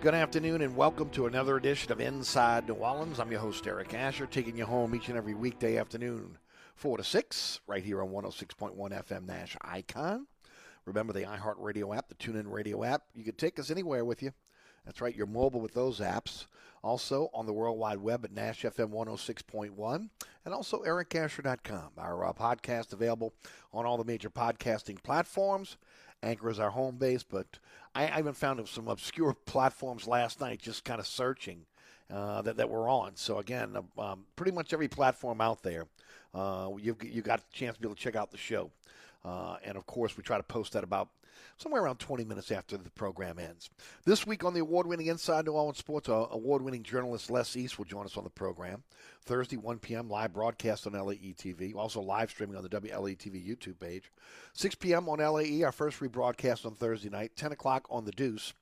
Good afternoon and welcome to another edition of Inside New Orleans. I'm your host, Eric Asher, taking you home each and every weekday afternoon, 4 to 6, right here on 106.1 FM Nash Icon. Remember the iHeartRadio app, the TuneIn Radio app. You can take us anywhere with you. That's right, you're mobile with those apps. Also on the World Wide Web at Nash FM 106.1 and also ericasher.com. Our uh, podcast available on all the major podcasting platforms. Anchor is our home base, but I, I even found some obscure platforms last night just kind of searching uh, that, that we're on. So, again, um, pretty much every platform out there, uh, you've, you got a chance to be able to check out the show. Uh, and of course, we try to post that about somewhere around 20 minutes after the program ends. This week on the award winning Inside New Orleans Sports, uh, award winning journalist Les East will join us on the program. Thursday, 1 p.m., live broadcast on LAE TV, also live streaming on the WLAE TV YouTube page. 6 p.m. on LAE, our first rebroadcast on Thursday night, 10 o'clock on The Deuce.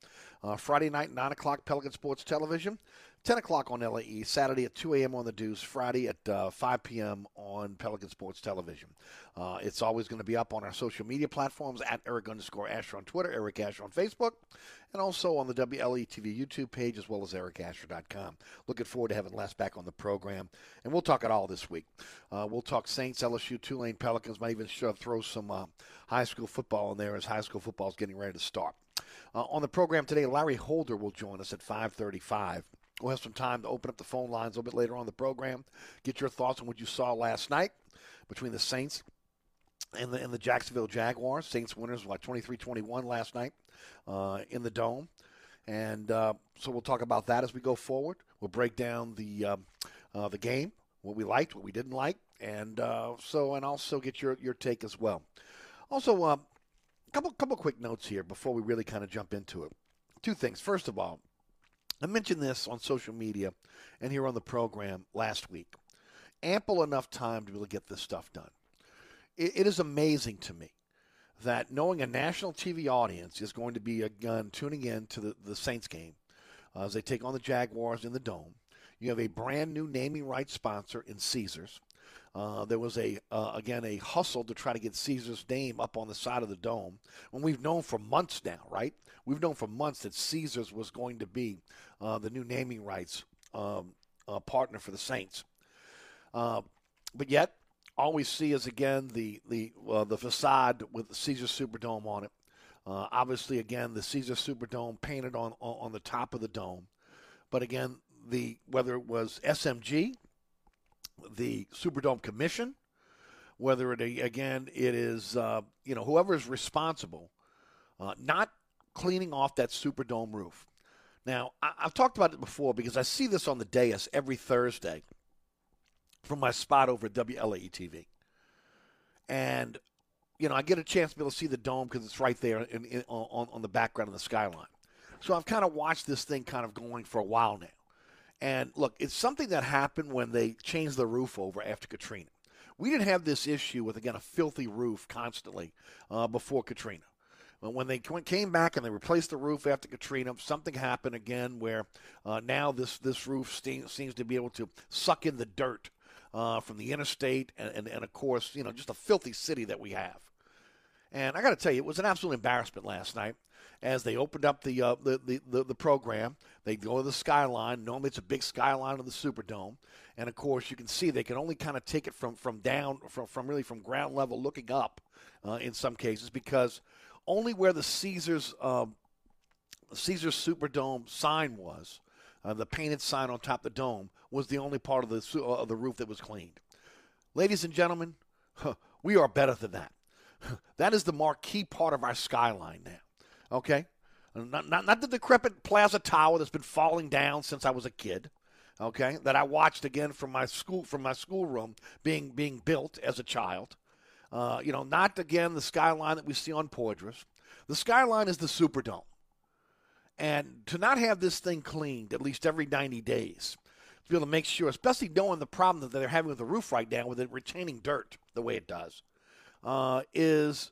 Uh, Friday night, 9 o'clock, Pelican Sports Television. 10 o'clock on LAE, Saturday at 2 a.m. on the Deuce, Friday at uh, 5 p.m. on Pelican Sports Television. Uh, it's always going to be up on our social media platforms at Eric underscore Asher on Twitter, Eric Asher on Facebook, and also on the WLE TV YouTube page as well as ericasher.com. Looking forward to having Les back on the program, and we'll talk it all this week. Uh, we'll talk Saints, LSU, Tulane, Pelicans, might even throw some uh, high school football in there as high school football is getting ready to start. Uh, on the program today, Larry Holder will join us at 535. We'll have some time to open up the phone lines a little bit later on the program. Get your thoughts on what you saw last night between the Saints and the, and the Jacksonville Jaguars. Saints winners like 23-21 last night uh, in the Dome. And uh, so we'll talk about that as we go forward. We'll break down the uh, uh, the game, what we liked, what we didn't like, and uh, so and also get your, your take as well. Also, a couple couple quick notes here before we really kind of jump into it. Two things. First of all, I mentioned this on social media and here on the program last week. Ample enough time to be able to get this stuff done. it, it is amazing to me that knowing a national TV audience is going to be again tuning in to the, the Saints game uh, as they take on the Jaguars in the Dome. You have a brand new naming rights sponsor in Caesars. Uh, there was a uh, again a hustle to try to get Caesar's name up on the side of the dome. When we've known for months now, right? We've known for months that Caesar's was going to be uh, the new naming rights um, uh, partner for the Saints. Uh, but yet, all we see is again the the the facade with the Caesar Superdome on it. obviously, again the Caesar Superdome painted on, on on the top of the dome. But again, the whether it was SMG the Superdome Commission, whether it again it is uh, you know whoever is responsible, uh, not cleaning off that Superdome roof. Now I- have talked about it before because I see this on the dais every Thursday from my spot over at WLAE TV, and you know I get a chance to be able to see the dome because it's right there in, in, on on the background of the skyline. So I've kind of watched this thing kind of going for a while now. And look, it's something that happened when they changed the roof over after Katrina. We didn't have this issue with, again, a filthy roof constantly uh, before Katrina. But when they came back and they replaced the roof after Katrina, something happened again where uh, now this, this roof seems to be able to suck in the dirt uh, from the interstate and, and, and, of course, you know, just a filthy city that we have. And I got to tell you, it was an absolute embarrassment last night as they opened up the, uh, the, the, the, the, program. They go to the skyline. Normally, it's a big skyline of the Superdome, and of course, you can see they can only kind of take it from from down from from really from ground level, looking up, uh, in some cases, because only where the Caesars uh, Caesars Superdome sign was, uh, the painted sign on top of the dome, was the only part of the uh, of the roof that was cleaned. Ladies and gentlemen, we are better than that. that is the marquee part of our skyline now. Okay? Not, not, not the decrepit Plaza Tower that's been falling down since I was a kid. Okay, that I watched again from my school from my schoolroom being being built as a child. Uh, you know, not again the skyline that we see on Poydras. The skyline is the Superdome, and to not have this thing cleaned at least every 90 days, to be able to make sure, especially knowing the problem that they're having with the roof right now, with it retaining dirt the way it does, uh, is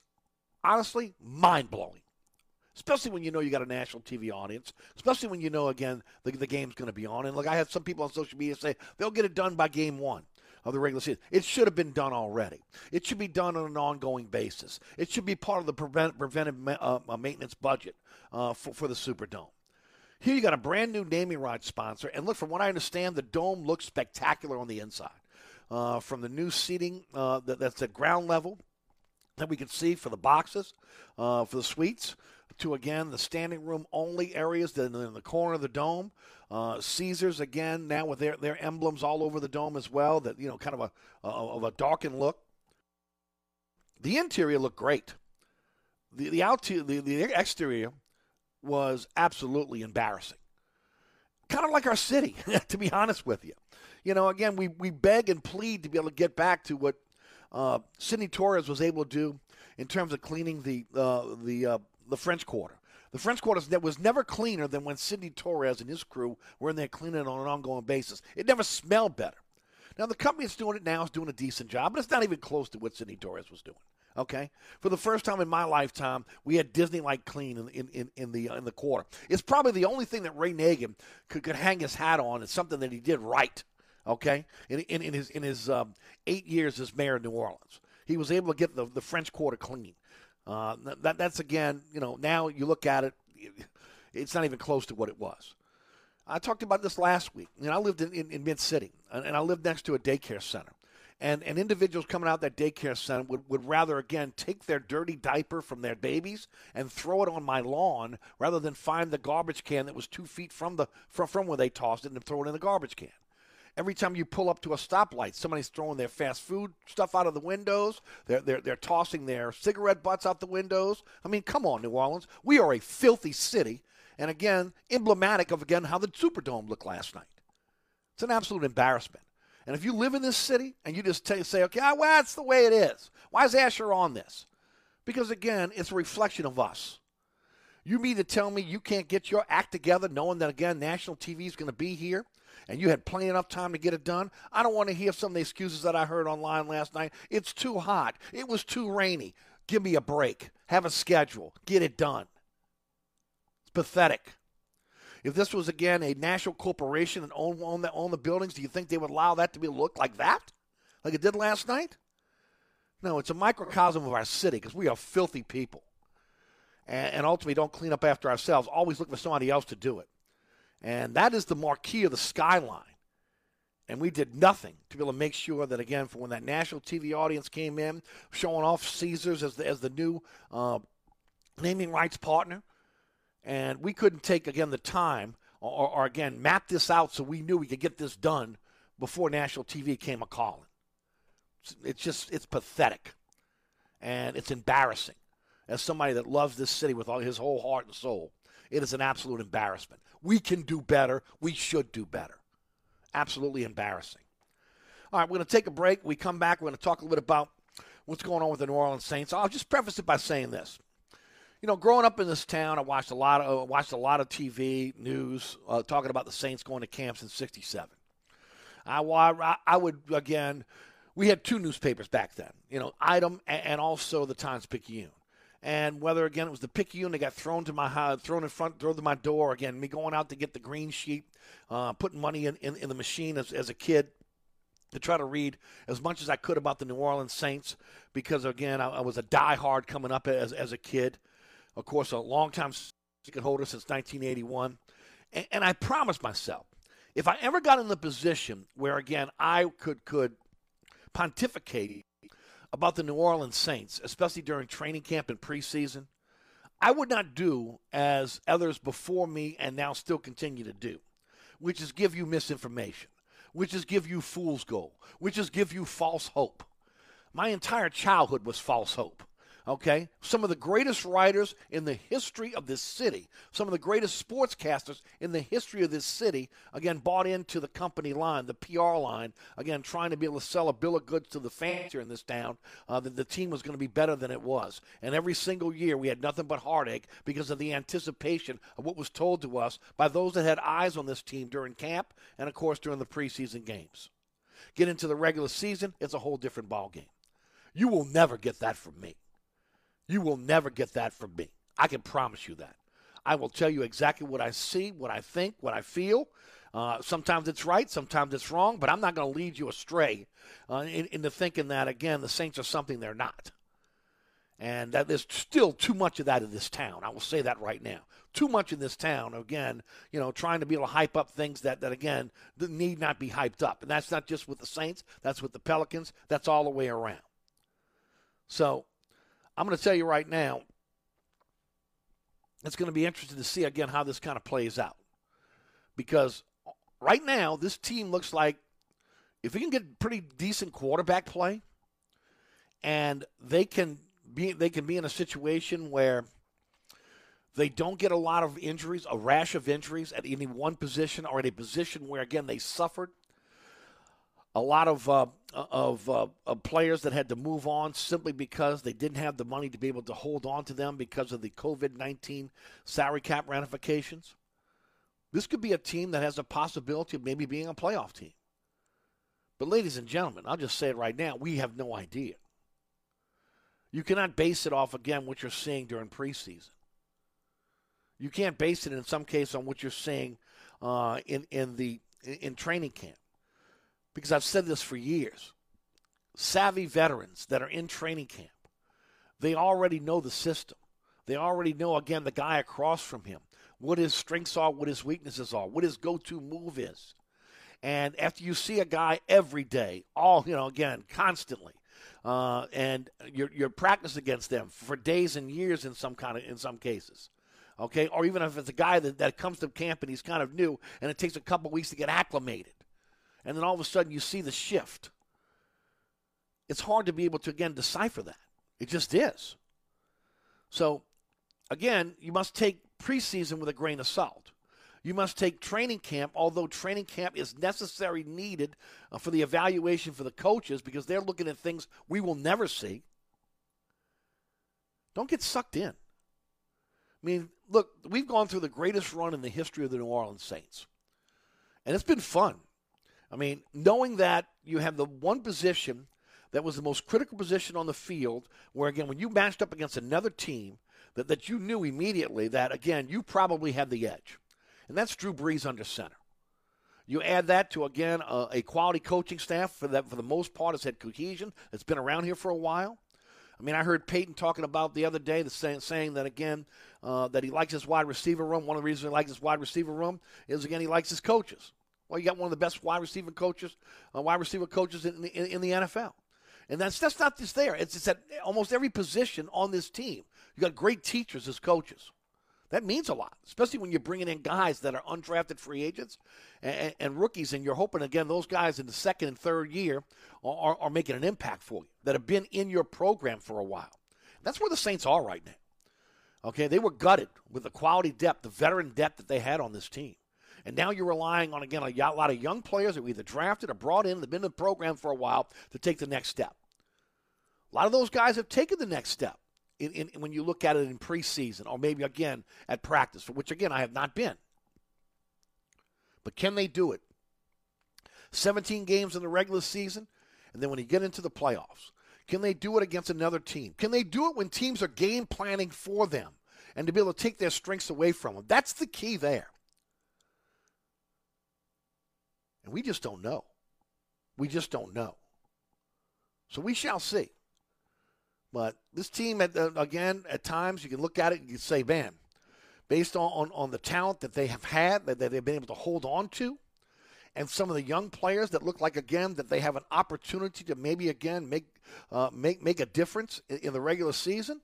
honestly mind blowing especially when you know you got a national TV audience, especially when you know, again, the, the game's going to be on. And look, I had some people on social media say they'll get it done by game one of the regular season. It should have been done already. It should be done on an ongoing basis. It should be part of the prevent, preventive uh, uh, maintenance budget uh, for, for the Superdome. Here you got a brand new naming rights sponsor, and look, from what I understand, the dome looks spectacular on the inside. Uh, from the new seating uh, that, that's at ground level that we can see for the boxes, uh, for the suites, to again the standing room only areas that in the corner of the dome. Uh, Caesars again now with their their emblems all over the dome as well. That you know kind of a of a darkened look. The interior looked great. The the out the, the exterior was absolutely embarrassing. Kind of like our city, to be honest with you. You know, again, we, we beg and plead to be able to get back to what uh, Torres was able to do in terms of cleaning the uh, the uh, the French Quarter. The French Quarter was never cleaner than when Sidney Torres and his crew were in there cleaning it on an ongoing basis. It never smelled better. Now, the company that's doing it now is doing a decent job, but it's not even close to what Sidney Torres was doing. Okay, for the first time in my lifetime, we had Disney like clean in, in, in, in the in the quarter. It's probably the only thing that Ray Nagin could, could hang his hat on. It's something that he did right. Okay, in, in, in his in his um, eight years as mayor of New Orleans, he was able to get the, the French Quarter clean. Uh, that that's again, you know, now you look at it, it's not even close to what it was. I talked about this last week. You know, I lived in, in, in Mid City, and, and I lived next to a daycare center. And, and individuals coming out that daycare center would, would rather, again, take their dirty diaper from their babies and throw it on my lawn rather than find the garbage can that was two feet from, the, from, from where they tossed it and throw it in the garbage can. Every time you pull up to a stoplight, somebody's throwing their fast food stuff out of the windows. They're, they're, they're tossing their cigarette butts out the windows. I mean, come on, New Orleans. We are a filthy city. And again, emblematic of, again, how the Superdome looked last night. It's an absolute embarrassment. And if you live in this city and you just say, okay, ah, well, that's the way it is. Why is Asher on this? Because, again, it's a reflection of us. You mean to tell me you can't get your act together knowing that, again, national TV is going to be here and you had plenty enough time to get it done? I don't want to hear some of the excuses that I heard online last night. It's too hot. It was too rainy. Give me a break. Have a schedule. Get it done. It's pathetic. If this was again a national corporation and own own the, the buildings, do you think they would allow that to be looked like that, like it did last night? No, it's a microcosm of our city because we are filthy people, and, and ultimately don't clean up after ourselves. Always look for somebody else to do it, and that is the marquee of the skyline. And we did nothing to be able to make sure that again, for when that national TV audience came in, showing off Caesars as the as the new uh, naming rights partner and we couldn't take again the time or, or, again map this out so we knew we could get this done before national TV came a calling. It's just it's pathetic, and it's embarrassing. As somebody that loves this city with all his whole heart and soul, it is an absolute embarrassment. We can do better. We should do better. Absolutely embarrassing. All right, we're going to take a break. We come back. We're going to talk a little bit about what's going on with the New Orleans Saints. I'll just preface it by saying this you know, growing up in this town, I watched a lot of watched a lot of TV news uh, talking about the Saints going to camps in '67. I, I, I would again, we had two newspapers back then, you know, Item and also the Times Picayune. And whether again it was the Picayune that got thrown to my thrown in front, thrown to my door again, me going out to get the green sheet, uh, putting money in, in, in the machine as, as a kid to try to read as much as I could about the New Orleans Saints because again I, I was a diehard coming up as as a kid of course, a long-time ticket holder since 1981. And, and I promised myself, if I ever got in the position where, again, I could, could pontificate about the New Orleans Saints, especially during training camp and preseason, I would not do as others before me and now still continue to do, which is give you misinformation, which is give you fool's gold, which is give you false hope. My entire childhood was false hope okay? Some of the greatest writers in the history of this city, some of the greatest sportscasters in the history of this city, again, bought into the company line, the PR line, again, trying to be able to sell a bill of goods to the fans here in this town uh, that the team was going to be better than it was. And every single year we had nothing but heartache because of the anticipation of what was told to us by those that had eyes on this team during camp and, of course, during the preseason games. Get into the regular season, it's a whole different ballgame. You will never get that from me. You will never get that from me. I can promise you that. I will tell you exactly what I see, what I think, what I feel. Uh, sometimes it's right, sometimes it's wrong, but I'm not going to lead you astray uh, in, into thinking that, again, the Saints are something they're not. And that there's still too much of that in this town. I will say that right now. Too much in this town, again, you know, trying to be able to hype up things that, that again, need not be hyped up. And that's not just with the Saints, that's with the Pelicans, that's all the way around. So I'm going to tell you right now, it's going to be interesting to see again how this kind of plays out. Because right now, this team looks like if we can get pretty decent quarterback play and they can be they can be in a situation where they don't get a lot of injuries, a rash of injuries at any one position or at a position where again they suffered a lot of uh, of, uh, of, players that had to move on simply because they didn't have the money to be able to hold on to them because of the COVID nineteen salary cap ramifications. This could be a team that has a possibility of maybe being a playoff team. But, ladies and gentlemen, I'll just say it right now: we have no idea. You cannot base it off, again, what you're seeing during preseason. You can't base it in some case on what you're seeing uh, in, in, the, in training camp. Because I've said this for years. Savvy veterans that are in training camp, they already know the system. They already know, again, the guy across from him, what his strengths are, what his weaknesses are, what his go to move is. And after you see a guy every day, all, you know, again, constantly, uh, and you're, you're practice against them for days and years in some kind of, in some cases. Okay. Or even if it's a guy that, that comes to camp and he's kind of new and it takes a couple weeks to get acclimated. And then all of a sudden you see the shift. It's hard to be able to, again, decipher that. It just is. So, again, you must take preseason with a grain of salt. You must take training camp, although training camp is necessary, needed uh, for the evaluation for the coaches because they're looking at things we will never see. Don't get sucked in. I mean, look, we've gone through the greatest run in the history of the New Orleans Saints. And it's been fun. I mean, knowing that you have the one position that was the most critical position on the field, where, again, when you matched up against another team, that, that you knew immediately that, again, you probably had the edge and that's Drew Brees under center. You add that to again a, a quality coaching staff for that for the most part has had cohesion. It's been around here for a while. I mean, I heard Payton talking about the other day, the saying, saying that again uh, that he likes his wide receiver room. One of the reasons he likes his wide receiver room is again he likes his coaches. Well, you got one of the best wide receiver coaches, uh, wide receiver coaches in the, in, in the NFL, and that's that's not just there. It's, it's at almost every position on this team. You got great teachers as coaches. That means a lot, especially when you're bringing in guys that are undrafted free agents and, and rookies, and you're hoping, again, those guys in the second and third year are, are, are making an impact for you that have been in your program for a while. That's where the Saints are right now. Okay, they were gutted with the quality depth, the veteran depth that they had on this team. And now you're relying on, again, a lot of young players that were either drafted or brought in, that have been in the program for a while to take the next step. A lot of those guys have taken the next step in, in, when you look at it in preseason or maybe again at practice, which again I have not been. But can they do it? 17 games in the regular season, and then when you get into the playoffs, can they do it against another team? Can they do it when teams are game planning for them and to be able to take their strengths away from them? That's the key there. And we just don't know. We just don't know. So we shall see. But this team, at, again, at times you can look at it and you say, man, based on, on, on the talent that they have had, that, that they've been able to hold on to, and some of the young players that look like again that they have an opportunity to maybe again make uh, make make a difference in, in, the regular season.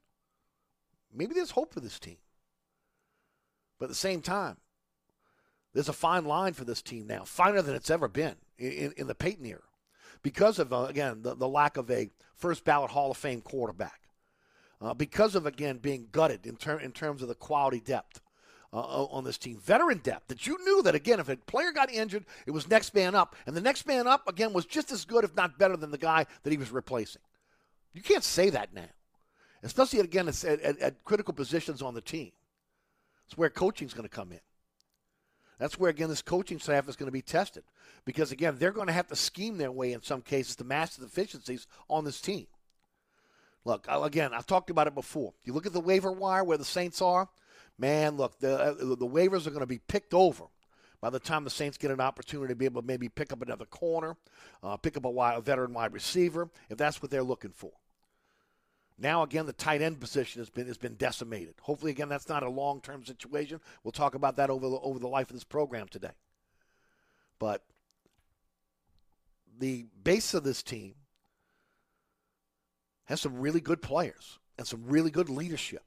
Maybe there's hope for this team, but at the same time, there's a fine line for this team now, finer than it's ever been in, in the Payton era because of, uh, again, the, the, lack of a first ballot Hall of Fame quarterback. Uh, because of, again, being gutted in, ter- in terms of the quality depth uh, on this team. Veteran depth that you knew that, again, if a player got injured, it was next man up. And the next man up, again, was just as good, if not better, than the guy that he was replacing. You can't say that now, especially, again, at, at, at critical positions on the team. It's where coaching is going to come in. That's where, again, this coaching staff is going to be tested because, again, they're going to have to scheme their way in some cases to match the deficiencies on this team. Look, again, I've talked about it before. You look at the waiver wire where the Saints are, man, look, the, uh, the waivers are going to be picked over by the time the Saints get an opportunity to be able to maybe pick up another corner, uh, pick up a, wide, a veteran wide receiver, if that's what they're looking for. Now again, the tight end position has been has been decimated. Hopefully, again, that's not a long term situation. We'll talk about that over the, over the life of this program today. But the base of this team has some really good players and some really good leadership,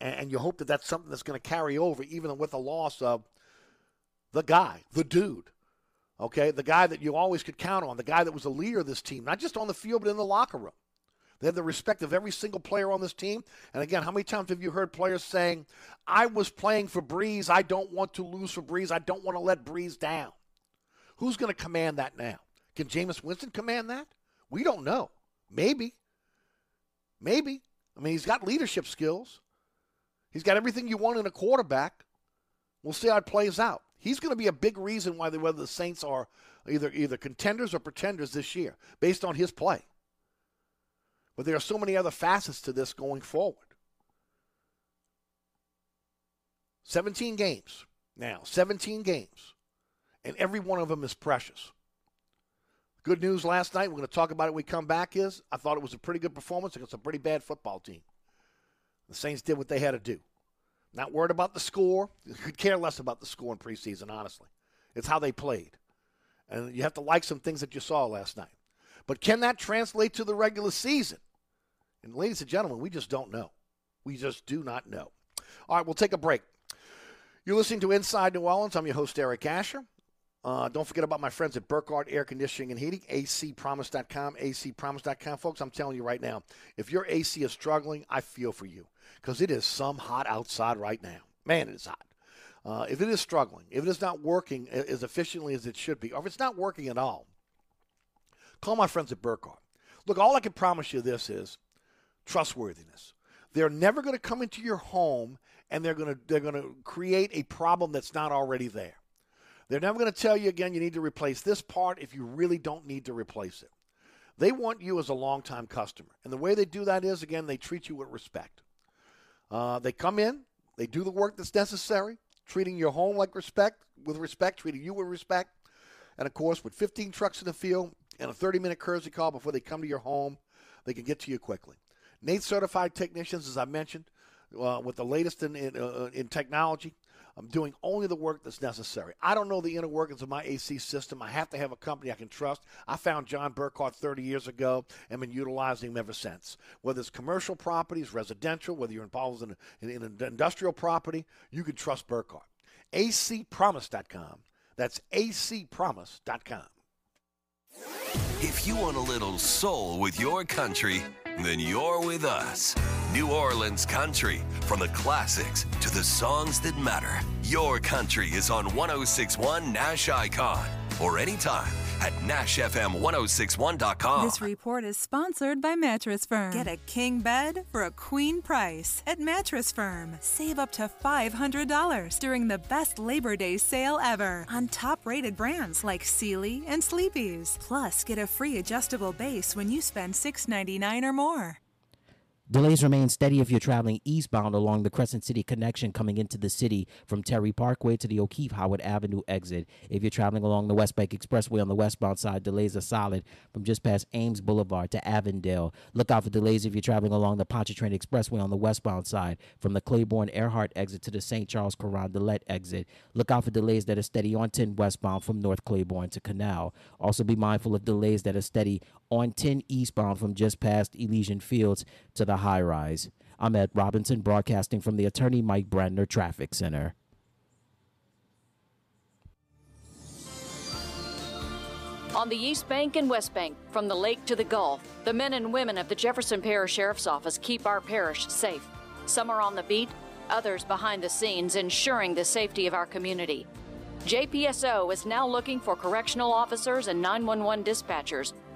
and, and you hope that that's something that's going to carry over, even with the loss of the guy, the dude. Okay, the guy that you always could count on, the guy that was the leader of this team, not just on the field but in the locker room. They have the respect of every single player on this team. And again, how many times have you heard players saying, I was playing for Brees. I don't want to lose for Brees. I don't want to let Brees down. Who's going to command that now? Can Jameis Winston command that? We don't know. Maybe. Maybe. I mean, he's got leadership skills. He's got everything you want in a quarterback. We'll see how it plays out. He's going to be a big reason why the, whether the Saints are either either contenders or pretenders this year, based on his play. But there are so many other facets to this going forward. 17 games now, 17 games, and every one of them is precious. Good news last night, we're going to talk about it when we come back, is I thought it was a pretty good performance against a pretty bad football team. The Saints did what they had to do. Not worried about the score. Could care less about the score in preseason, honestly. It's how they played. And you have to like some things that you saw last night. But can that translate to the regular season? And ladies and gentlemen, we just don't know. We just do not know. All right, we'll take a break. You're listening to Inside New Orleans. I'm your host, Eric Asher. Uh, don't forget about my friends at Burkhardt Air Conditioning and Heating, acpromise.com, acpromise.com. Folks, I'm telling you right now, if your AC is struggling, I feel for you because it is some hot outside right now. Man, it is hot. Uh, if it is struggling, if it is not working as efficiently as it should be, or if it's not working at all, call my friends at Burkhardt. Look, all I can promise you this is trustworthiness. They're never going to come into your home and they're going to they're going to create a problem that's not already there. They're never going to tell you again you need to replace this part if you really don't need to replace it. They want you as a longtime customer, and the way they do that is again they treat you with respect. Uh, they come in, they do the work that's necessary, treating your home like respect with respect, treating you with respect, and of course with 15 trucks in the field and a 30-minute courtesy call before they come to your home, they can get to you quickly. NATE certified technicians, as I mentioned, uh, with the latest in, in, uh, in technology. I'm doing only the work that's necessary. I don't know the inner workings of my AC system. I have to have a company I can trust. I found John Burkhardt 30 years ago and been utilizing him ever since. Whether it's commercial properties, residential, whether you're involved in, in, in an industrial property, you can trust Burkhardt. acpromise.com. That's acpromise.com. If you want a little soul with your country, then you're with us. New Orleans Country. From the classics to the songs that matter, your country is on 1061 Nash Icon or anytime at NashFM1061.com. This report is sponsored by Mattress Firm. Get a king bed for a queen price at Mattress Firm. Save up to $500 during the best Labor Day sale ever on top rated brands like Sealy and Sleepy's. Plus, get a free adjustable base when you spend $6.99 or more. Delays remain steady if you're traveling eastbound along the Crescent City connection coming into the city from Terry Parkway to the O'Keefe Howard Avenue exit. If you're traveling along the West Bank Expressway on the westbound side, delays are solid from just past Ames Boulevard to Avondale. Look out for delays if you're traveling along the Pontchartrain Expressway on the westbound side from the Claiborne Earhart exit to the St. Charles Carondelet exit. Look out for delays that are steady on 10 westbound from North Claiborne to Canal. Also be mindful of delays that are steady on 10 eastbound from just past Elysian Fields to the high rise. I'm Ed Robinson, broadcasting from the Attorney Mike Brandner Traffic Center. On the East Bank and West Bank, from the lake to the Gulf, the men and women of the Jefferson Parish Sheriff's Office keep our parish safe. Some are on the beat, others behind the scenes, ensuring the safety of our community. JPSO is now looking for correctional officers and 911 dispatchers.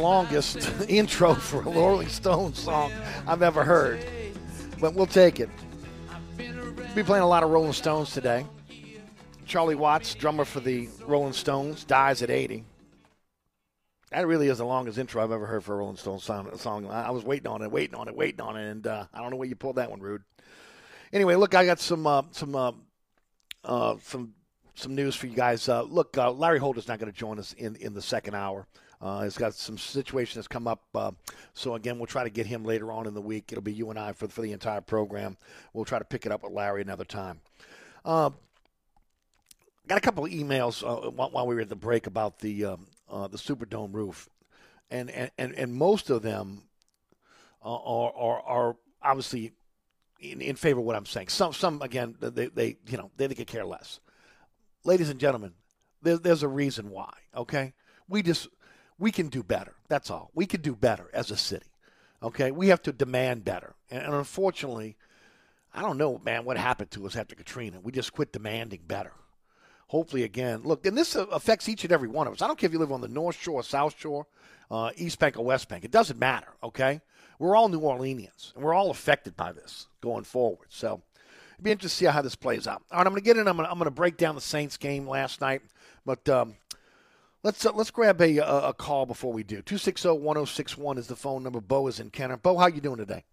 longest intro for a Rolling Stones song I've ever heard. But we'll take it. We'll be playing a lot of Rolling Stones today. Charlie Watts, drummer for the Rolling Stones, dies at 80. That really is the longest intro I've ever heard for a Rolling Stones song. I was waiting on it, waiting on it, waiting on it, and uh, I don't know where you pulled that one, Rude. Anyway, look, I got some uh, some uh, uh, some some news for you guys. Uh, look, uh, Larry Holder's not going to join us in in the second hour. Uh, he's got some situation that's come up. Uh, so, again, we'll try to get him later on in the week. It'll be you and I for, for the entire program. We'll try to pick it up with Larry another time. Uh, got a couple of emails uh, while we were at the break about the um, the Superdome roof. And, and, and, most of them are, are, are obviously in, in favor of what I'm saying. Some, some again, they, they you know, they, they could care less. Ladies and gentlemen, there, there's a reason why, okay? We just – we can do better. That's all. We can do better as a city. Okay, we have to demand better. And, and unfortunately, I don't know, man, what happened to us after Katrina. We just quit demanding better. Hopefully, again, look, and this affects each and every one of us. I don't care if you live on the North Shore, South Shore, uh, East Bank, or West Bank. It doesn't matter. Okay, we're all New Orleanians, and we're all affected by this going forward. So. It'd be interesting to see how this plays out. All right, I'm going to get in. I'm going to break down the Saints game last night, but um, Let's uh, let's grab a, a, call before we do. 260-1061 is the phone number. Bo is in Kenner. Bo, how you doing today?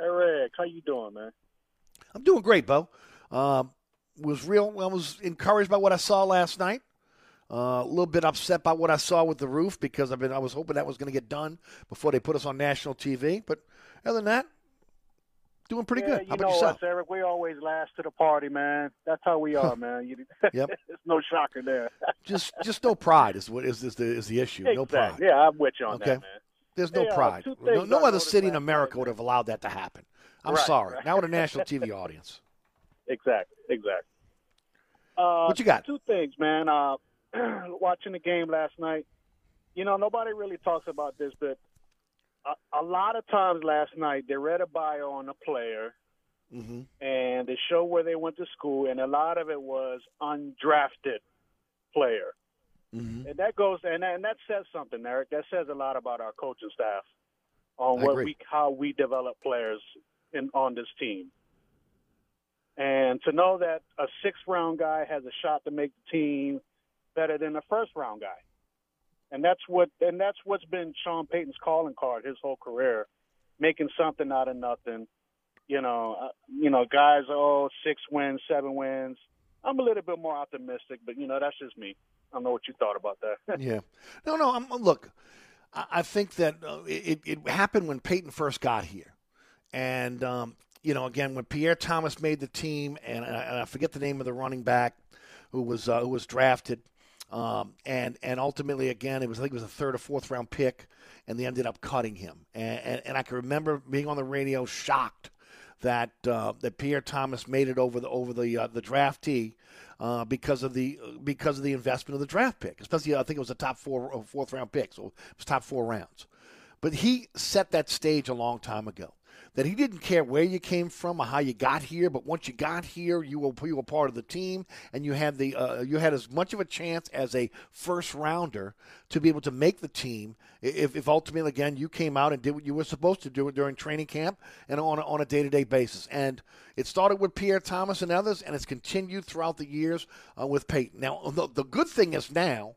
Eric, how you doing, man? I'm doing great, Bo. Uh, was real. I was encouraged by what I saw last night. Uh, a little bit upset by what I saw with the roof because I've been I was hoping that was going to get done before they put us on national TV. But other than that, doing pretty yeah, good. How you about know yourself? Us, Eric, we always last to the party, man. That's how we are, man. You, yep. There's no shocker there. just just no pride is what is, is the is the issue. Exactly. No pride. Yeah, I'm with you on okay. that, man. There's no hey, uh, pride. no, no other city in America would have allowed that to happen. I'm right, sorry. Right. Now with a national TV audience. Exactly. Exactly. Uh, what you got? Two things, man. Uh, watching the game last night, you know, nobody really talks about this, but a, a lot of times last night they read a bio on a player mm-hmm. and they show where they went to school, and a lot of it was undrafted player. Mm-hmm. And that goes and that, and that says something, Eric. That says a lot about our coaching staff on I what agree. we how we develop players in on this team. And to know that a sixth round guy has a shot to make the team better than a first round guy. And that's what and that's what's been Sean Payton's calling card his whole career, making something out of nothing. You know, uh, you know, guys, oh, six wins, seven wins. I'm a little bit more optimistic, but you know, that's just me. I don't know what you thought about that. yeah. No, no. I'm, look, I, I think that uh, it, it happened when Payton first got here, and um, you know, again when Pierre Thomas made the team, and, and I forget the name of the running back who was uh, who was drafted, um, and and ultimately again it was I think it was a third or fourth round pick, and they ended up cutting him, and, and, and I can remember being on the radio shocked that uh, that Pierre Thomas made it over the over the uh, the draftee uh, because of the because of the investment of the draft pick, especially I think it was a top four uh, fourth round pick, so it was top four rounds. But he set that stage a long time ago. That he didn't care where you came from or how you got here, but once you got here, you were you were part of the team, and you had the uh, you had as much of a chance as a first rounder to be able to make the team if, if ultimately again you came out and did what you were supposed to do during training camp and on a, on a day-to-day basis. And it started with Pierre Thomas and others, and it's continued throughout the years uh, with Payton. Now the, the good thing is now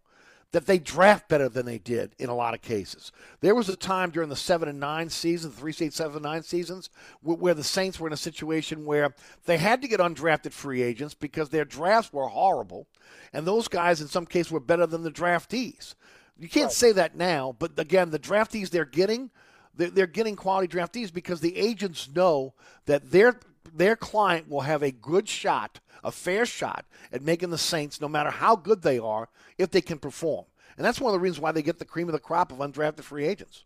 that they draft better than they did in a lot of cases. There was a time during the seven and nine season, three state seven and nine seasons, where the Saints were in a situation where they had to get undrafted free agents because their drafts were horrible, and those guys in some cases were better than the draftees. You can't say that now, but again, the draftees they're getting, they're, they're getting quality draftees because the agents know that their their client will have a good shot, a fair shot at making the Saints, no matter how good they are, if they can perform. And that's one of the reasons why they get the cream of the crop of undrafted free agents.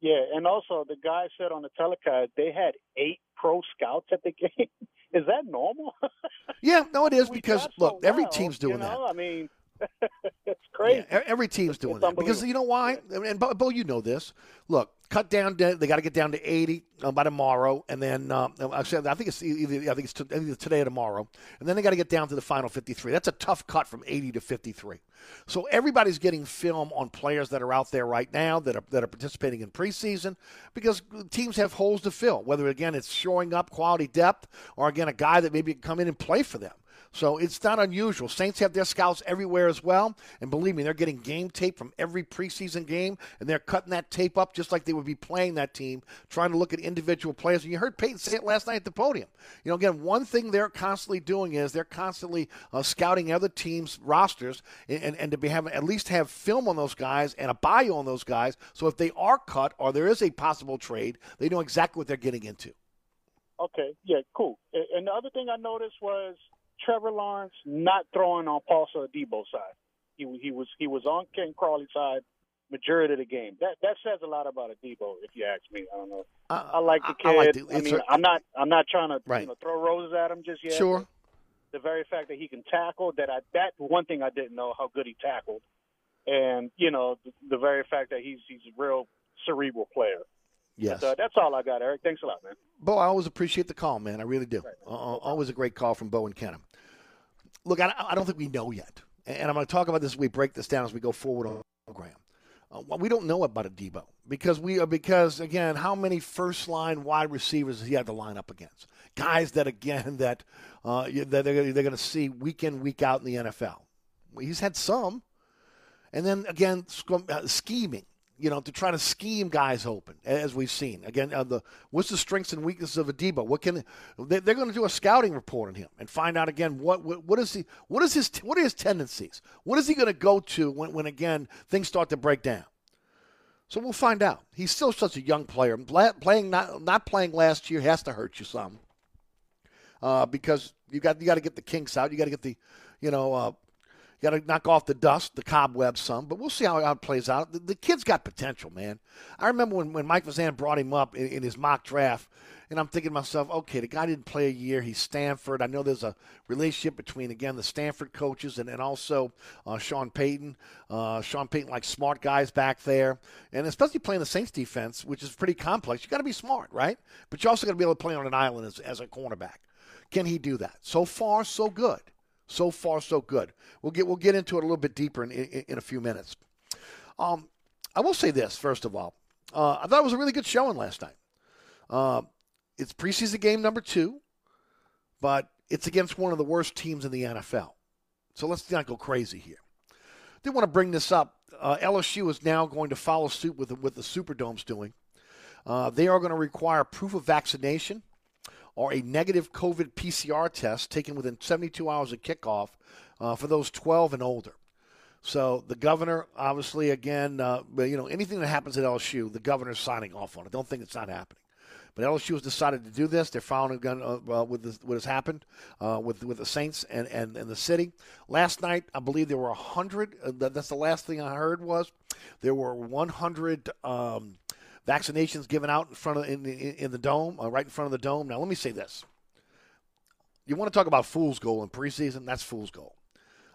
Yeah, and also the guy said on the telecast they had eight pro scouts at the game. Is that normal? yeah, no, it is because look, so every team's doing you know? that. I mean, it's crazy. Yeah, every team's doing it's that because you know why? And Bo, Bo, you know this. Look, cut down. To, they got to get down to eighty uh, by tomorrow, and then um, I said I think it's either I think it's t- either today or tomorrow, and then they got to get down to the final fifty-three. That's a tough cut from eighty to fifty-three. So everybody's getting film on players that are out there right now that are that are participating in preseason because teams have holes to fill. Whether again it's showing up quality depth or again a guy that maybe can come in and play for them. So it's not unusual. Saints have their scouts everywhere as well. And believe me, they're getting game tape from every preseason game, and they're cutting that tape up just like they would be playing that team, trying to look at individual players. And you heard Payton say it last night at the podium. You know, again, one thing they're constantly doing is they're constantly uh, scouting other teams' rosters and, and, and to be having at least have film on those guys and a bio on those guys. So if they are cut or there is a possible trade, they know exactly what they're getting into. Okay, yeah, cool. And the other thing I noticed was Trevor Lawrence not throwing on Paul Debo's side. He he was he was on Ken Crawley's side majority of the game. That that says a lot about Adebo, if you ask me. I don't know. Uh, I like the I- I like kid. the- I, mean, I'm not I'm not trying to Right. you know throw roses at him just yet. Sure. The very fact that he can tackle that I that one thing I didn't know how good he tackled, and you know the, the very fact that he's he's a real cerebral player. Yes. So that's all I got, Eric. Thanks a lot, man. Bo, I always appreciate the call, man. I really do. Uh, always a great call from Bo and Kenner. Look, I, I don't think we know yet. And I'm going to talk about this as we break this down as we go forward on the program. Uh, we don't know about Adebo because we are because again, how many first line wide receivers he had to line up against? Guys that again that uh, that they're, they're going to see week in week out in the NFL. He's had some, and then again uh, scheming. You know, to try to scheme guys open, as we've seen. Again, uh, the what's the strengths and weaknesses of Adebo? What can they, they're going to do a scouting report on him and find out again what what, what is he what is his what are his tendencies? What is he going to go to when, when again things start to break down? So we'll find out. He's still such a young player. Playing not not playing last year has to hurt you some, uh, because you got you got to get the kinks out. You got to get the, you know, uh, got to knock off the dust, the cobwebs some. But we'll see how, it plays out. The, the kid's got potential, man. I remember when, when Mike Vazan brought him up in, in his mock draft, and I'm thinking to myself, okay, the guy didn't play a year. He's Stanford. I know there's a relationship between again the Stanford coaches and, and also uh, Sean Payton. Uh, Sean Payton likes smart guys back there, and especially playing the Saints defense, which is pretty complex. You got to be smart, right? But you also got to be able to play on an island as, as a cornerback. Can he do that? So far, so good. So far, so good. We'll get we'll get into it a little bit deeper in, in, in a few minutes. Um, I will say this first of all. Uh, I thought it was a really good showing last night. Uh, it's preseason game number two, but it's against one of the worst teams in the NFL. So let's not go crazy here. Did want to bring this up. Uh, LSU is now going to follow suit with with the Superdome's doing. Uh, they are going to require proof of vaccination or a negative COVID PCR test taken within 72 hours of kickoff uh, for those 12 and older. So the governor, obviously, again, uh, you know, anything that happens at LSU, the governor's signing off on it. Don't think it's not happening. But LSU has decided to do this. They're following uh, with this, what has happened uh, with with the Saints and, and, and the city. Last night, I believe there were 100. Uh, that's the last thing I heard was there were 100 um, vaccinations given out in front of in, in, in the dome, uh, right in front of the dome. Now, let me say this: you want to talk about fool's goal in preseason? That's fool's goal.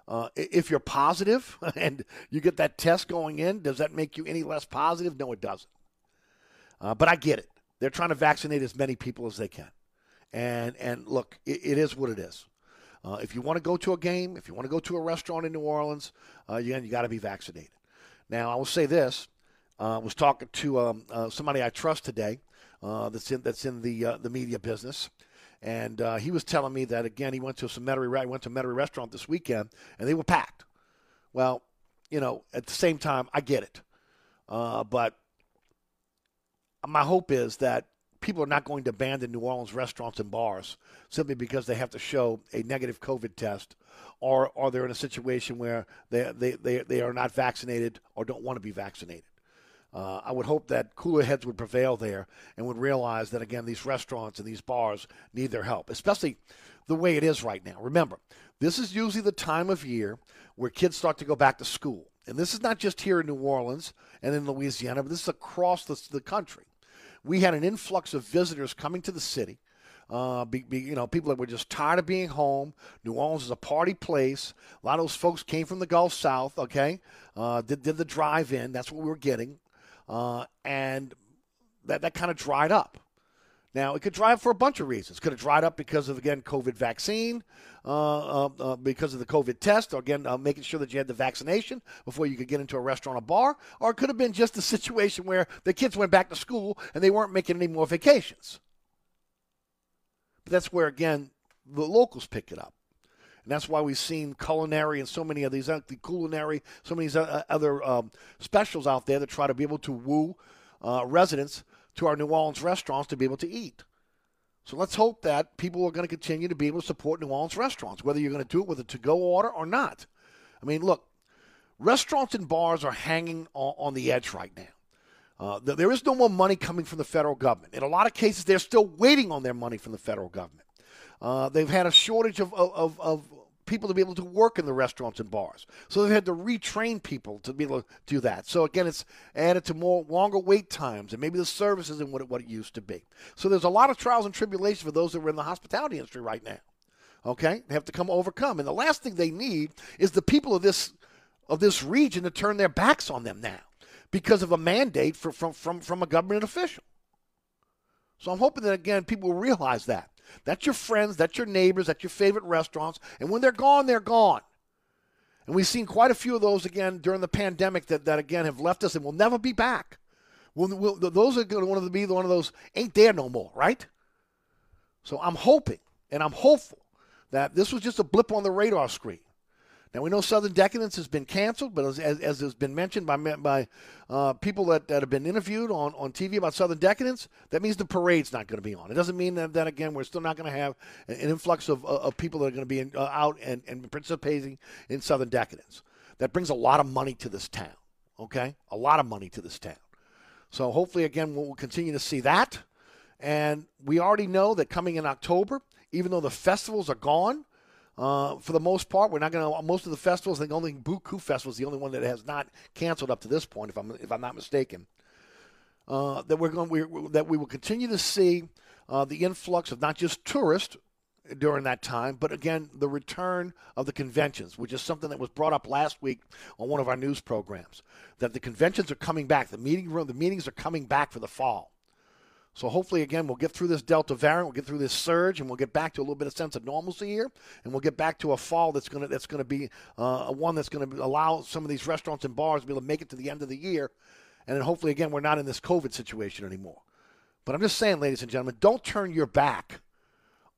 Uh, if you're positive and you get that test going in, does that make you any less positive? No, it doesn't. Uh, but I get it. They're trying to vaccinate as many people as they can. And and look, it, it is what it is. Uh, if you want to go to a game, if you want to go to a restaurant in New Orleans, uh, you, you got to be vaccinated. Now, I will say this: uh, was talking to um, uh, somebody I trust today uh, that's in that's in the uh, the media business, and uh, he was telling me that again he went to some Metairie, went to a Metairie restaurant this weekend, and they were packed. Well, you know, at the same time, I get it, uh, but my hope is that people are not going to abandon New Orleans restaurants and bars simply because they have to show a negative COVID test or, or they're in a situation where they, they, they, they are not vaccinated or don't want to be vaccinated. Uh, I would hope that cooler heads would prevail there and would realize that, again, these restaurants and these bars need their help, especially the way it is right now. Remember, this is usually the time of year where kids start to go back to school. And this is not just here in New Orleans and in Louisiana, but this is across the, the country. We had an influx of visitors coming to the city. Uh, be, be, you know, people that were just tired of being home. New Orleans is a party place. A lot of those folks came from the Gulf South. Okay, uh, did did the drive in. That's what we were getting, uh, and that that kind of dried up. Now it could dry up for a bunch of reasons. Could have dried up because of again COVID vaccine, uh, uh, uh, because of the COVID test, or again uh, making sure that you had the vaccination before you could get into a restaurant or bar, or it could have been just a situation where the kids went back to school and they weren't making any more vacations. But that's where again the locals pick it up. And that's why we've seen COOLinary and so many of these the COOLinary, so many uh, other um, specials out there that try to be able to woo uh, residents to our New Orleans restaurants to be able to eat. So let's hope that people are going to continue to be able to support New Orleans restaurants, whether you're going to do it with a to go order or not. I mean, look, restaurants and bars are hanging on, on the edge right now. Uh, there is no more money coming from the federal government. In a lot of cases, they're still waiting on their money from the federal government. Uh, they've had a shortage of, of, of, people to be able to work in the restaurants and bars. So they've had to retrain people to be able to do that. So again, it's added to more longer wait times and maybe the service isn't what it, what it used to be. So there's a lot of trials and tribulations for those that are in the hospitality industry right now. Okay, they have to come overcome, and the last thing they need is the people of this of this region to turn their backs on them now because of a mandate for, from from from a government official. So I'm hoping that again people will realize that that's your friends, that's your neighbors, that's your favorite restaurants. And when they're gone, they're gone. And we've seen quite a few of those again during the pandemic that, that again have left us and will never be back. We'll, we'll, those are going to be one of those ain't there no more, right? So I'm hoping and I'm hopeful that this was just a blip on the radar screen. Now we know Southern Decadence has been canceled, but as, as, as has been mentioned by by uh, people that, that have been interviewed on, on TV about Southern Decadence, that means the parade's not going to be on. It doesn't mean that, that again we're still not going to have an, influx of, of people that are going to be in, uh, out and, and participating in Southern Decadence. That brings a lot of money to this town. Okay, a lot of money to this town. So hopefully, again, we'll continue to see that. And we already know that coming in October, even though the festivals are gone, uh, for the most part, we're not going to. Most of the festivals, I think only Buku Festival is the only one that has not canceled up to this point, if I'm if I'm not mistaken. Uh, that we're going we, that we will continue to see uh, the influx of not just tourists during that time, but again the return of the conventions, which is something that was brought up last week on one of our news programs. That the conventions are coming back, the meeting room, the meetings are coming back for the fall. So hopefully, again, we'll get through this Delta variant, we'll get through this surge, and we'll get back to a little bit of sense of normalcy here, and we'll get back to a fall that's going to that's to be uh, one that's going to allow some of these restaurants and bars to be able to make it to the end of the year, and then hopefully, again, we're not in this COVID situation anymore. But I'm just saying, ladies and gentlemen, don't turn your back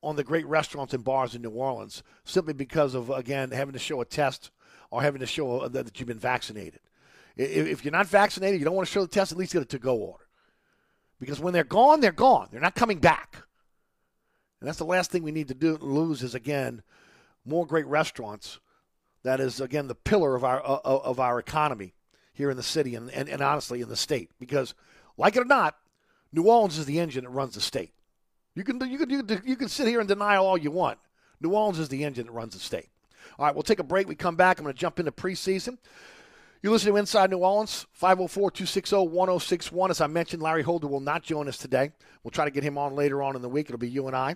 on the great restaurants and bars in New Orleans simply because of again having to show a test or having to show that you've been vaccinated. If you're not vaccinated, you don't want to show the test. At least get a to-go order. Because when they're gone, they're gone. They're not coming back. And that's the last thing we need to do lose is again more great restaurants. That is again the pillar of our of our economy here in the city and, and, and honestly in the state. Because like it or not, New Orleans is the engine that runs the state. You can you can you can, you can sit here and deny all you want. New Orleans is the engine that runs the state. All right, we'll take a break. We come back. I'm going to jump into preseason. You listen to Inside New Orleans, 504 260 1061. As I mentioned, Larry Holder will not join us today. We'll try to get him on later on in the week. It'll be you and I.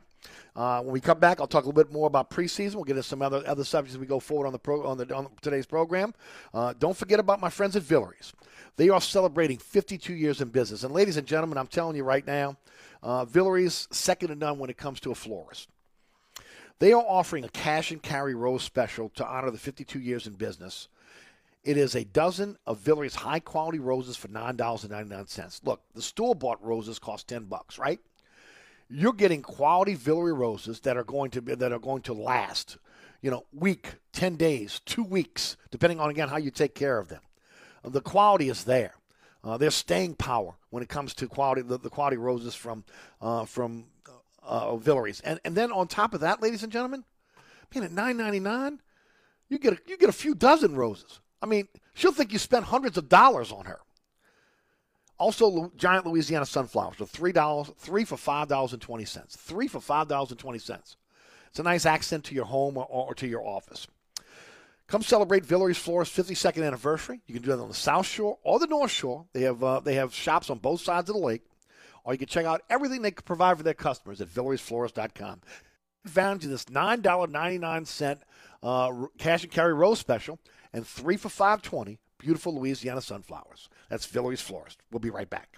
Uh, when we come back, I'll talk a little bit more about preseason. We'll get into some other other subjects as we go forward on the pro, on, the, on today's program. Uh, don't forget about my friends at Villeries. They are celebrating 52 years in business. And ladies and gentlemen, I'm telling you right now, uh, second to none when it comes to a florist. They are offering a cash and carry rose special to honor the 52 years in business. It is a dozen of Villeries high quality roses for nine dollars and ninety nine cents. Look, the store bought roses cost ten bucks, right? You're getting quality Villery roses that are going to be, that are going to last, you know, week, ten days, two weeks, depending on again how you take care of them. The quality is there. Uh, there's staying power when it comes to quality the, the quality roses from uh, from uh, Villeries, and and then on top of that, ladies and gentlemen, man, at nine ninety nine, you get a, you get a few dozen roses. I mean, she'll think you spent hundreds of dollars on her. Also, giant Louisiana sunflowers for three dollars, three for five dollars and twenty cents, three for five dollars and twenty cents. It's a nice accent to your home or, or to your office. Come celebrate Villeries Florist's 52nd anniversary. You can do that on the South Shore or the North Shore. They have uh, they have shops on both sides of the lake, or you can check out everything they provide for their customers at VilleriesFlorist.com. Advantage of this nine dollar ninety nine cent uh, cash and carry rose special and three for five twenty. Beautiful Louisiana sunflowers. That's Villeries Florist. We'll be right back.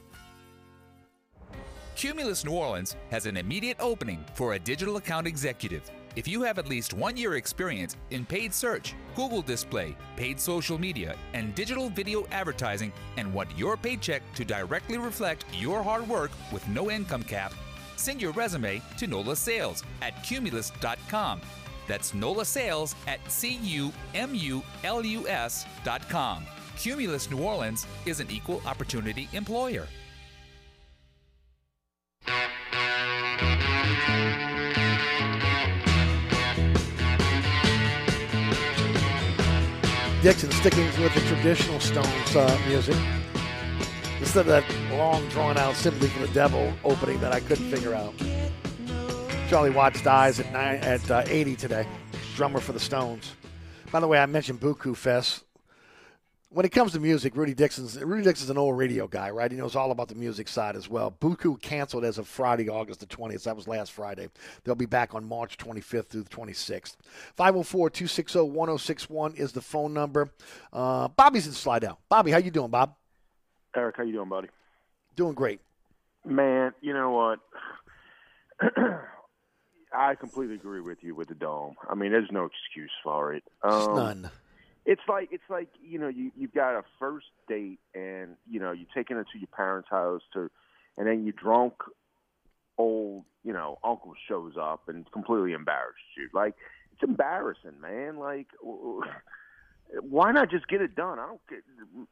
Cumulus New Orleans has an immediate opening for a digital account executive. If you have at least one year experience in paid search, Google display, paid social media, and digital video advertising, and want your paycheck to directly reflect your hard work with no income cap, send your resume to NOLA Sales at cumulus.com. That's NOLA Sales at C-U-M-U-L-U-S.com. Cumulus New Orleans is an equal opportunity employer. Dixon sticking with the traditional Stones uh, music instead of that long, drawn out "Sympathy for the Devil" opening that I couldn't figure out. Charlie Watts dies at nine, at uh, 80 today, drummer for the Stones. By the way, I mentioned Buku Fest. When it comes to music, Rudy Dixon's Rudy Dixon's an old radio guy, right? He knows all about the music side as well. Buku canceled as of Friday, August the 20th. That was last Friday. They'll be back on March 25th through the 26th. 504-260-1061 is the phone number. Uh, Bobby's in Slidell. Bobby, how you doing, Bob? Eric, how you doing, buddy? Doing great. Man, you know what? I completely agree with you with the dome. I mean, there's no excuse for it. Um, none. It's like it's like you know you you've got a first date and you know you're taking her to your parents' house to, and then your drunk old you know uncle shows up and completely embarrasses you. Like it's embarrassing, man. Like why not just get it done? I don't get.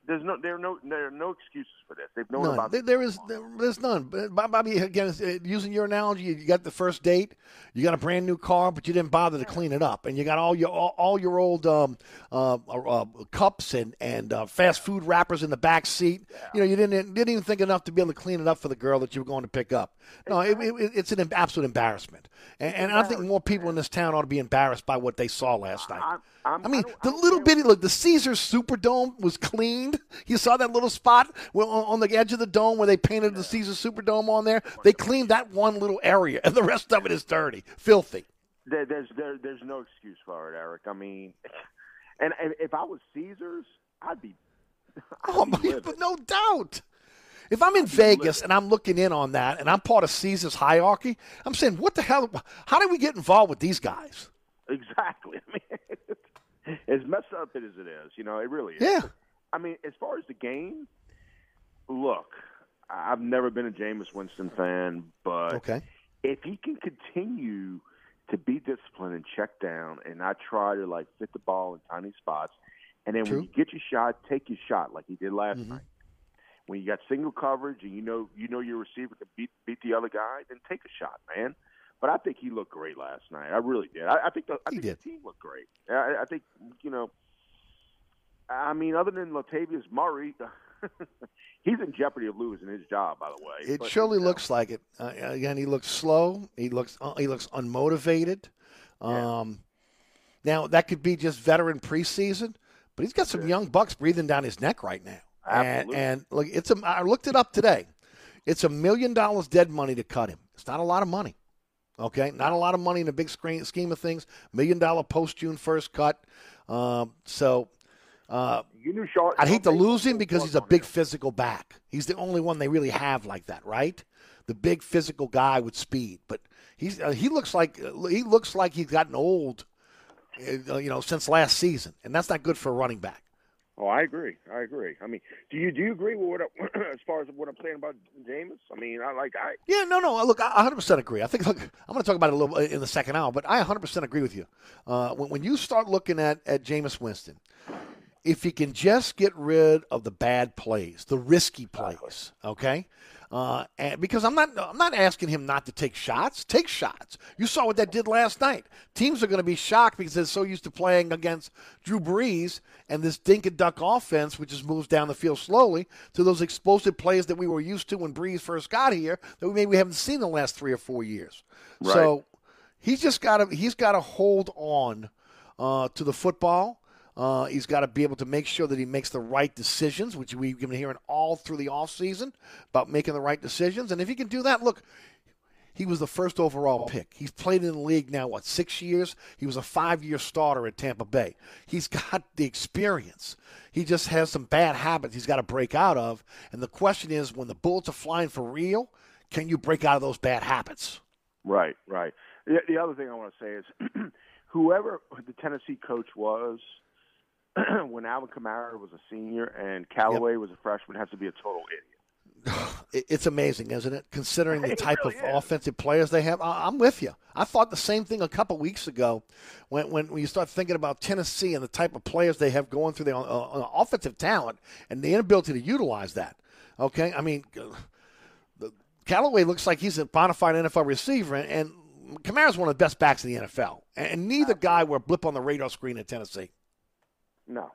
There's no there are no there are no excuses for this. They've known None. about There, there is there, there's none. But Bobby, again, uh, using your analogy, you got the first date, you got a brand new car, but you didn't bother to clean it up, and you got all your all, all your old um, uh, uh, cups and and uh, fast food wrappers in the back seat. You know, you didn't didn't even think enough to be able to clean it up for the girl that you were going to pick up. No, it, it, it's an absolute embarrassment, and, and I think more people in this town ought to be embarrassed by what they saw last night. I'm, I mean, the little bitty look. The Caesars Superdome was cleaned. You saw that little spot on on the edge of the dome where they painted the Caesars Superdome on there. They cleaned that one little area, and the rest of it is dirty, filthy. there, there's there, there's no excuse for it, Eric. I mean, and, and if I was Caesars, I'd be. Oh, my, but no doubt. If I'm in Vegas and I'm looking in on that, and I'm part of Caesars hierarchy, I'm saying, what the hell? How did we get involved with these guys? Exactly. I mean, as messed up as it is, you know, it really is. Yeah. I mean, as far as the game, look, I've never been a Jameis Winston fan, but Okay. if he can continue to be disciplined and check down and not try to like fit the ball in tiny spots, and then True. when you get your shot, take your shot like he did last Mhm. night. When you got single coverage and you know you know your receiver can beat beat the other guy, then take a shot, man. But I think he looked great last night. I really did. I, I think the, I think the team looked great. I, I think you know. I mean, other than Latavius Murray, he's in jeopardy of losing his job. By the way, It But, surely you know, looks like it. Uh, again, he looks slow. He looks uh, he looks unmotivated. Um, Now that could be just veteran preseason, but he's got some young bucks breathing down his neck right now. And, Absolutely. and look, it's a. I looked it up today. It's a million dollars dead money to cut him. It's not a lot of money. Okay, not a lot of money in the big screen, scheme of things. Million dollar post June first cut. Um, so. Uh, you knew Sean. I'd hate to lose him because he's a big physical back. He's the only one they really have like that, right? The big physical guy with speed. But he's uh, he looks like he looks like he's gotten old, uh, you know, since last season, and that's not good for a running back. Oh, I agree. I agree. I mean, do you do you agree with what I, as far as what I'm saying about Jameis? I mean, I like I. Yeah, no, no. Look, I 100% agree. I think look, I'm going to talk about it a little bit in the second hour, but I 100% agree with you. Uh, when, when you start looking at at Jameis Winston, if he can just get rid of the bad plays, the risky plays, okay? Uh, because I'm not, I'm not asking him not to take shots. Take shots. You saw what that did last night. Teams are going to be shocked because they're so used to playing against Drew Brees and this dink and duck offense, which just moves down the field slowly, to those explosive plays that we were used to when Brees first got here that we maybe haven't seen in the last three or four years. Right. So he's just got to he's got to hold on uh, to the football. Uh, he's got to be able to make sure that he makes the right decisions, which we've been hearing all through the offseason about making the right decisions. And if he can do that, look, he was the first overall pick. He's played in the league now, what, six years? He was a five year starter at Tampa Bay. He's got the experience. He just has some bad habits he's got to break out of. And the question is when the bullets are flying for real, can you break out of those bad habits? Right, right. The, the other thing I want to say is, whoever the Tennessee coach was when Alvin Kamara was a senior and Callaway was a freshman has to be a total idiot. It's amazing, isn't it? Considering the type really of is. offensive players they have, I'm with you. I thought the same thing a couple weeks ago when, when, you start thinking about Tennessee and the type of players they have going through their uh, uh, offensive talent and the inability to utilize that. Okay, I mean, the, Callaway looks like he's a bona fide NFL receiver, and, and Kamara's one of the best backs in the NFL, and, and neither guy were a blip on the radar screen in Tennessee. No,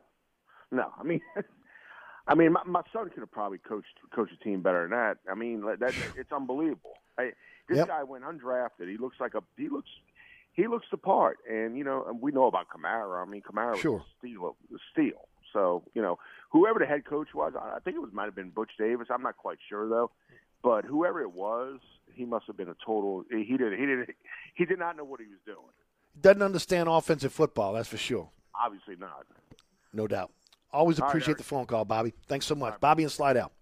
no. I mean, I mean, my, my son could have probably coached coached a team better than that. I mean, that it's unbelievable. I, this Yep. guy went undrafted. He looks like a he looks he looks the part, and you know, and we know about Kamara. I mean, Kamara Sure. was a steal, a steal. So you know, whoever the head coach was, I think it was might have been Butch Davis. I'm not quite sure though, but whoever it was, he must have been a total. He did. He did. He did not know what he was doing. Doesn't understand offensive football, that's for sure. Obviously not. No doubt. Always appreciate Eric. the phone call, Bobby. Thanks so much. Bobby and Slidell.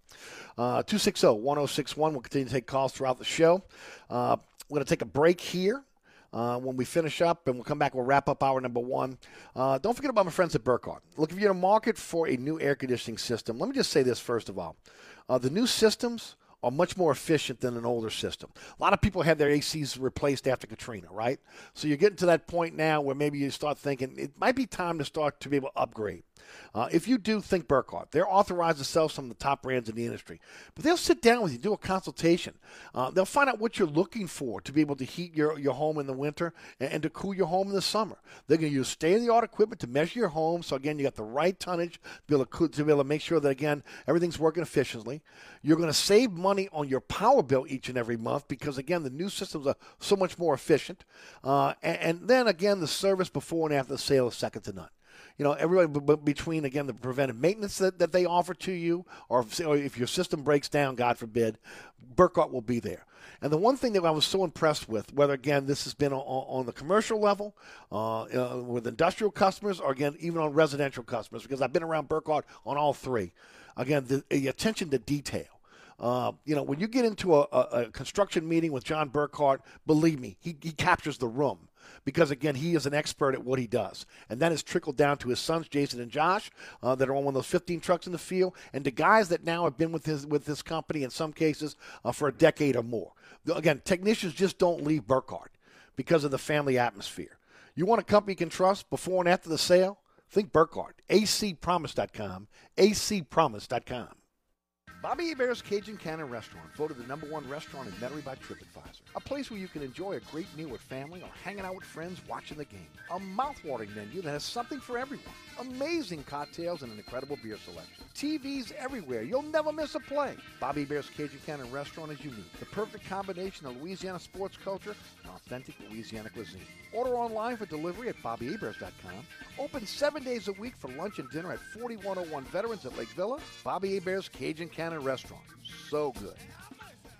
Uh, 260 1061. We'll continue to take calls throughout the show. Uh, we're going to take a break here. Uh, when we finish up and we'll come back, we'll wrap up hour number one. Uh, don't forget about my friends at Burkhardt. Look, if you're in a market for a new air conditioning system, let me just say this first of all. Uh, the new systems are much more efficient than an older system. A lot of people had their ACs replaced after Katrina, right? So you're getting to that point now where maybe you start thinking it might be time to start to be able to upgrade. Uh, if you do think Burkhardt, they're authorized to sell some of the top brands in the industry, but they'll sit down with you, do a consultation. Uh, they'll find out what you're looking for to be able to heat your, your home in the winter and, and to cool your home in the summer. They're going to use state of the art equipment to measure your home. So again, you got the right tonnage to be able to, to be able to make sure that again everything's working efficiently. You're going to save money on your power bill each and every month because again the new systems are so much more efficient. Uh, and, and then again the service before and after the sale is second to none you know, everybody between again the preventive maintenance that, that they offer to you, or if, or if your system breaks down, God forbid, Burkhardt will be there. And the one thing that I was so impressed with, whether again this has been on, on the commercial level, uh, uh, with industrial customers, or again even on residential customers, because I've been around Burkhardt on all three. Again, the, the attention to detail. Uh, you know, when you get into a, a, a construction meeting with John Burkhardt, believe me, he, he captures the room because again, he is an expert at what he does, and that has trickled down to his sons, Jason and Josh, uh, that are on one of those 15 trucks in the field, and the guys that now have been with his with this company in some cases uh, for a decade or more. Again, technicians just don't leave Burkhardt because of the family atmosphere. You want a company you can trust before and after the sale? Think Burkhardt. acpromise.com. acpromise.com. Bobby Hebert's Cajun Cannon Restaurant, voted the number one restaurant in Metairie by TripAdvisor. A place where you can enjoy a great meal with family or hanging out with friends watching the game. A mouth-watering menu that has something for everyone. Amazing cocktails and an incredible beer selection. TVs everywhere. You'll never miss a play. Bobby Hebert's Cajun Cannon Restaurant is unique. The perfect combination of Louisiana sports culture and authentic Louisiana cuisine. Order online for delivery at BobbyHeberts.com. Open seven days a week for lunch and dinner at 4101 Veterans at Lake Villa. Bobby Hebert's Cajun Cannon Restaurant. So good.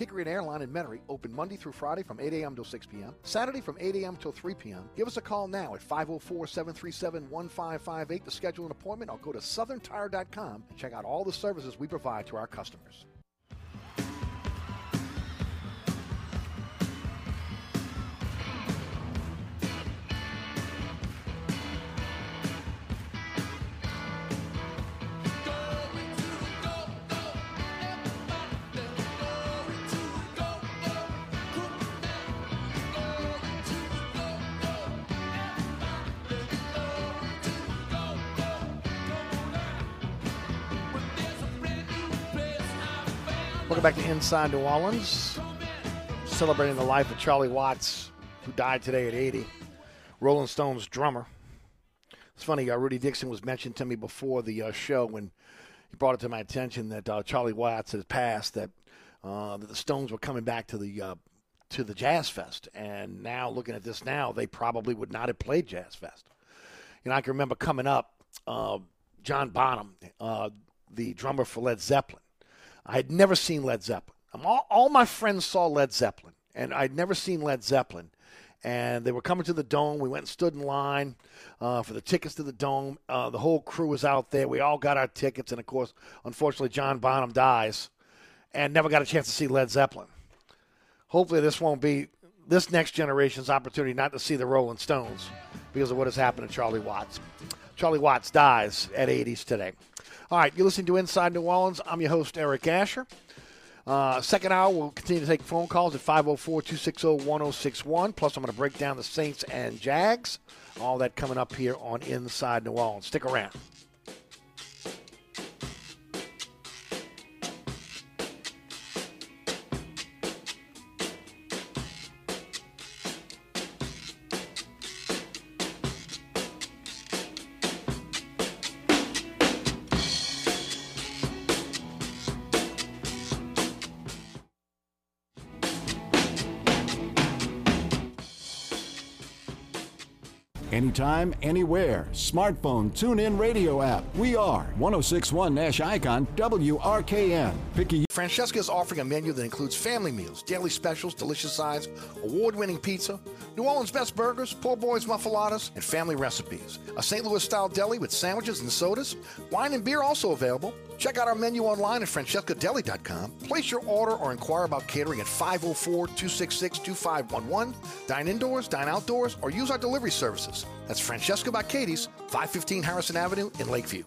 Hickory and Airline in Metairie open Monday through Friday from 8 a.m. till 6 p.m., Saturday from 8 a.m. till 3 p.m. Give us a call now at 504 737 1558 to schedule an appointment or go to southerntire.com and check out all the services we provide to our customers. Back to Inside New Orleans. Celebrating the life of Charlie Watts, who died today at 80. Rolling Stones drummer. It's funny, uh, Rudy Dixon was mentioned to me before the uh, show when he brought it to my attention that uh, Charlie Watts had passed, that, uh, that the Stones were coming back to the uh, to the Jazz Fest. And now, looking at this now, they probably would not have played Jazz Fest. You know, I can remember coming up, uh, John Bonham, the drummer for Led Zeppelin. I had never seen Led Zeppelin. All, all, my friends saw Led Zeppelin, and I'd never seen Led Zeppelin. And they were coming to the dome. We went and stood in line uh, for the tickets to the dome. Uh, the whole crew was out there. We all got our tickets, and of course, unfortunately, John Bonham dies, and never got a chance to see Led Zeppelin. Hopefully, this won't be this next generation's opportunity not to see the Rolling Stones because of what has happened to Charlie Watts. Charlie Watts dies at 80s today. All right, you're listening to Inside New Orleans. I'm your host, Eric Asher. Uh, second hour, we'll continue to take phone calls at 504 260 1061. Plus, I'm going to break down the Saints and Jags. All that coming up here on Inside New Orleans. Stick around. Anytime, anywhere. Smartphone, tune in radio app. We are 1061 Nash Icon WRKN. Pick a Francesca is offering a menu that includes family meals, daily specials, delicious sides, award winning pizza, New Orleans' best burgers, poor boys muffulettas, and family recipes. A St. Louis style deli with sandwiches and sodas. Wine and beer also available. Check out our menu online at francescadeli.com. Place your order or inquire about catering at 504 266 2511. Dine indoors, dine outdoors, or use our delivery services. That's Francesca by Katie's, 515 Harrison Avenue in Lakeview.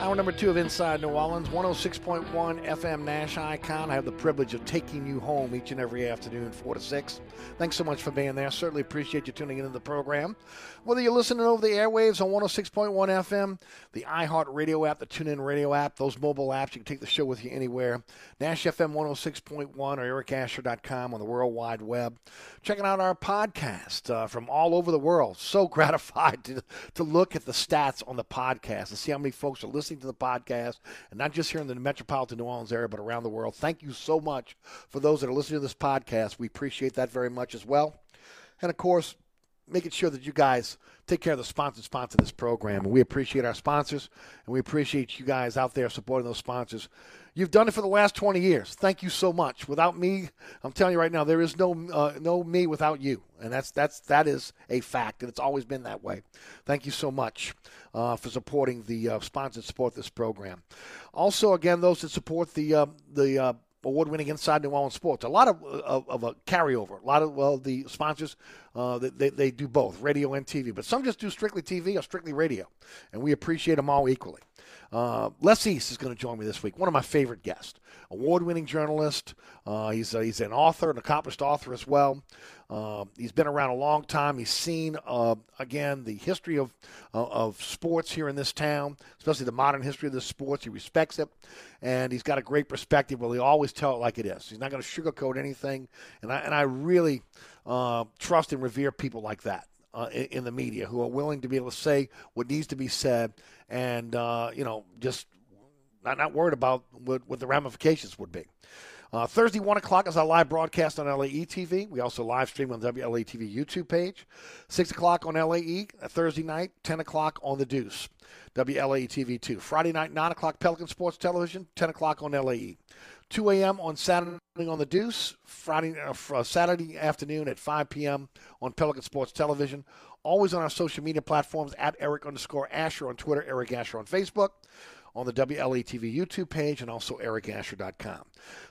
Hour number two of Inside New Orleans, 106.1 FM Nash Icon. I have the privilege of taking you home each and every afternoon, 4 to 6. Thanks so much for being there. Certainly appreciate you tuning into the program. Whether you're listening over the airwaves on 106.1 FM, the iHeart Radio app, the TuneIn Radio app, those mobile apps, you can take the show with you anywhere. Nash FM 106.1 or ericasher.com on the World Wide Web. Checking out our podcast uh, from all over the world. So gratified to, to look at the stats on the podcast and see how many folks are listening to the podcast, and not just here in the metropolitan New Orleans area, but around the world. Thank you so much for those that are listening to this podcast. We appreciate that very much as well. And of course, making sure that you guys take care of the sponsors sponsor this program. And we appreciate our sponsors, and we appreciate you guys out there supporting those sponsors. You've done it for the last 20 years. Thank you so much. Without me, I'm telling you right now, there is no uh, no me without you, and that's that's that is a fact, and it's always been that way. Thank you so much uh, for supporting the uh, sponsors support this program. Also, again, those that support the uh, the uh, award-winning Inside New Orleans Sports. A lot of, of, of a carryover. A lot of well, the sponsors uh, they, they do both radio and TV, but some just do strictly TV or strictly radio, and we appreciate them all equally. Uh, Les East is going to join me this week. One of my favorite guests, award-winning journalist. Uh, he's a, he's an author, an accomplished author as well. Uh, he's been around a long time. He's seen uh, again the history of uh, of sports here in this town, especially the modern history of the sports. He respects it, and he's got a great perspective. Well, he always tell it like it is. He's not going to sugarcoat anything, and I and I really uh, trust and revere people like that. Uh, in, the media who are willing to be able to say what needs to be said and uh, you know just not, not worried about what, what the ramifications would be. Uh, Thursday, 1 o'clock is our live broadcast on LAE TV. We also live stream on the WLAE TV YouTube page. 6 o'clock on LAE, uh, Thursday night, 10 o'clock on The Deuce, WLAE TV 2. Friday night, 9 o'clock, Pelican Sports Television, 10 o'clock on LAE. 2 a.m. on Saturday on The Deuce, Friday, uh, uh, Saturday afternoon at 5 p.m. on Pelican Sports Television. Always on our social media platforms at Eric underscore Asher on Twitter, Eric Asher on Facebook on the WLATV YouTube page and also ericasher.com.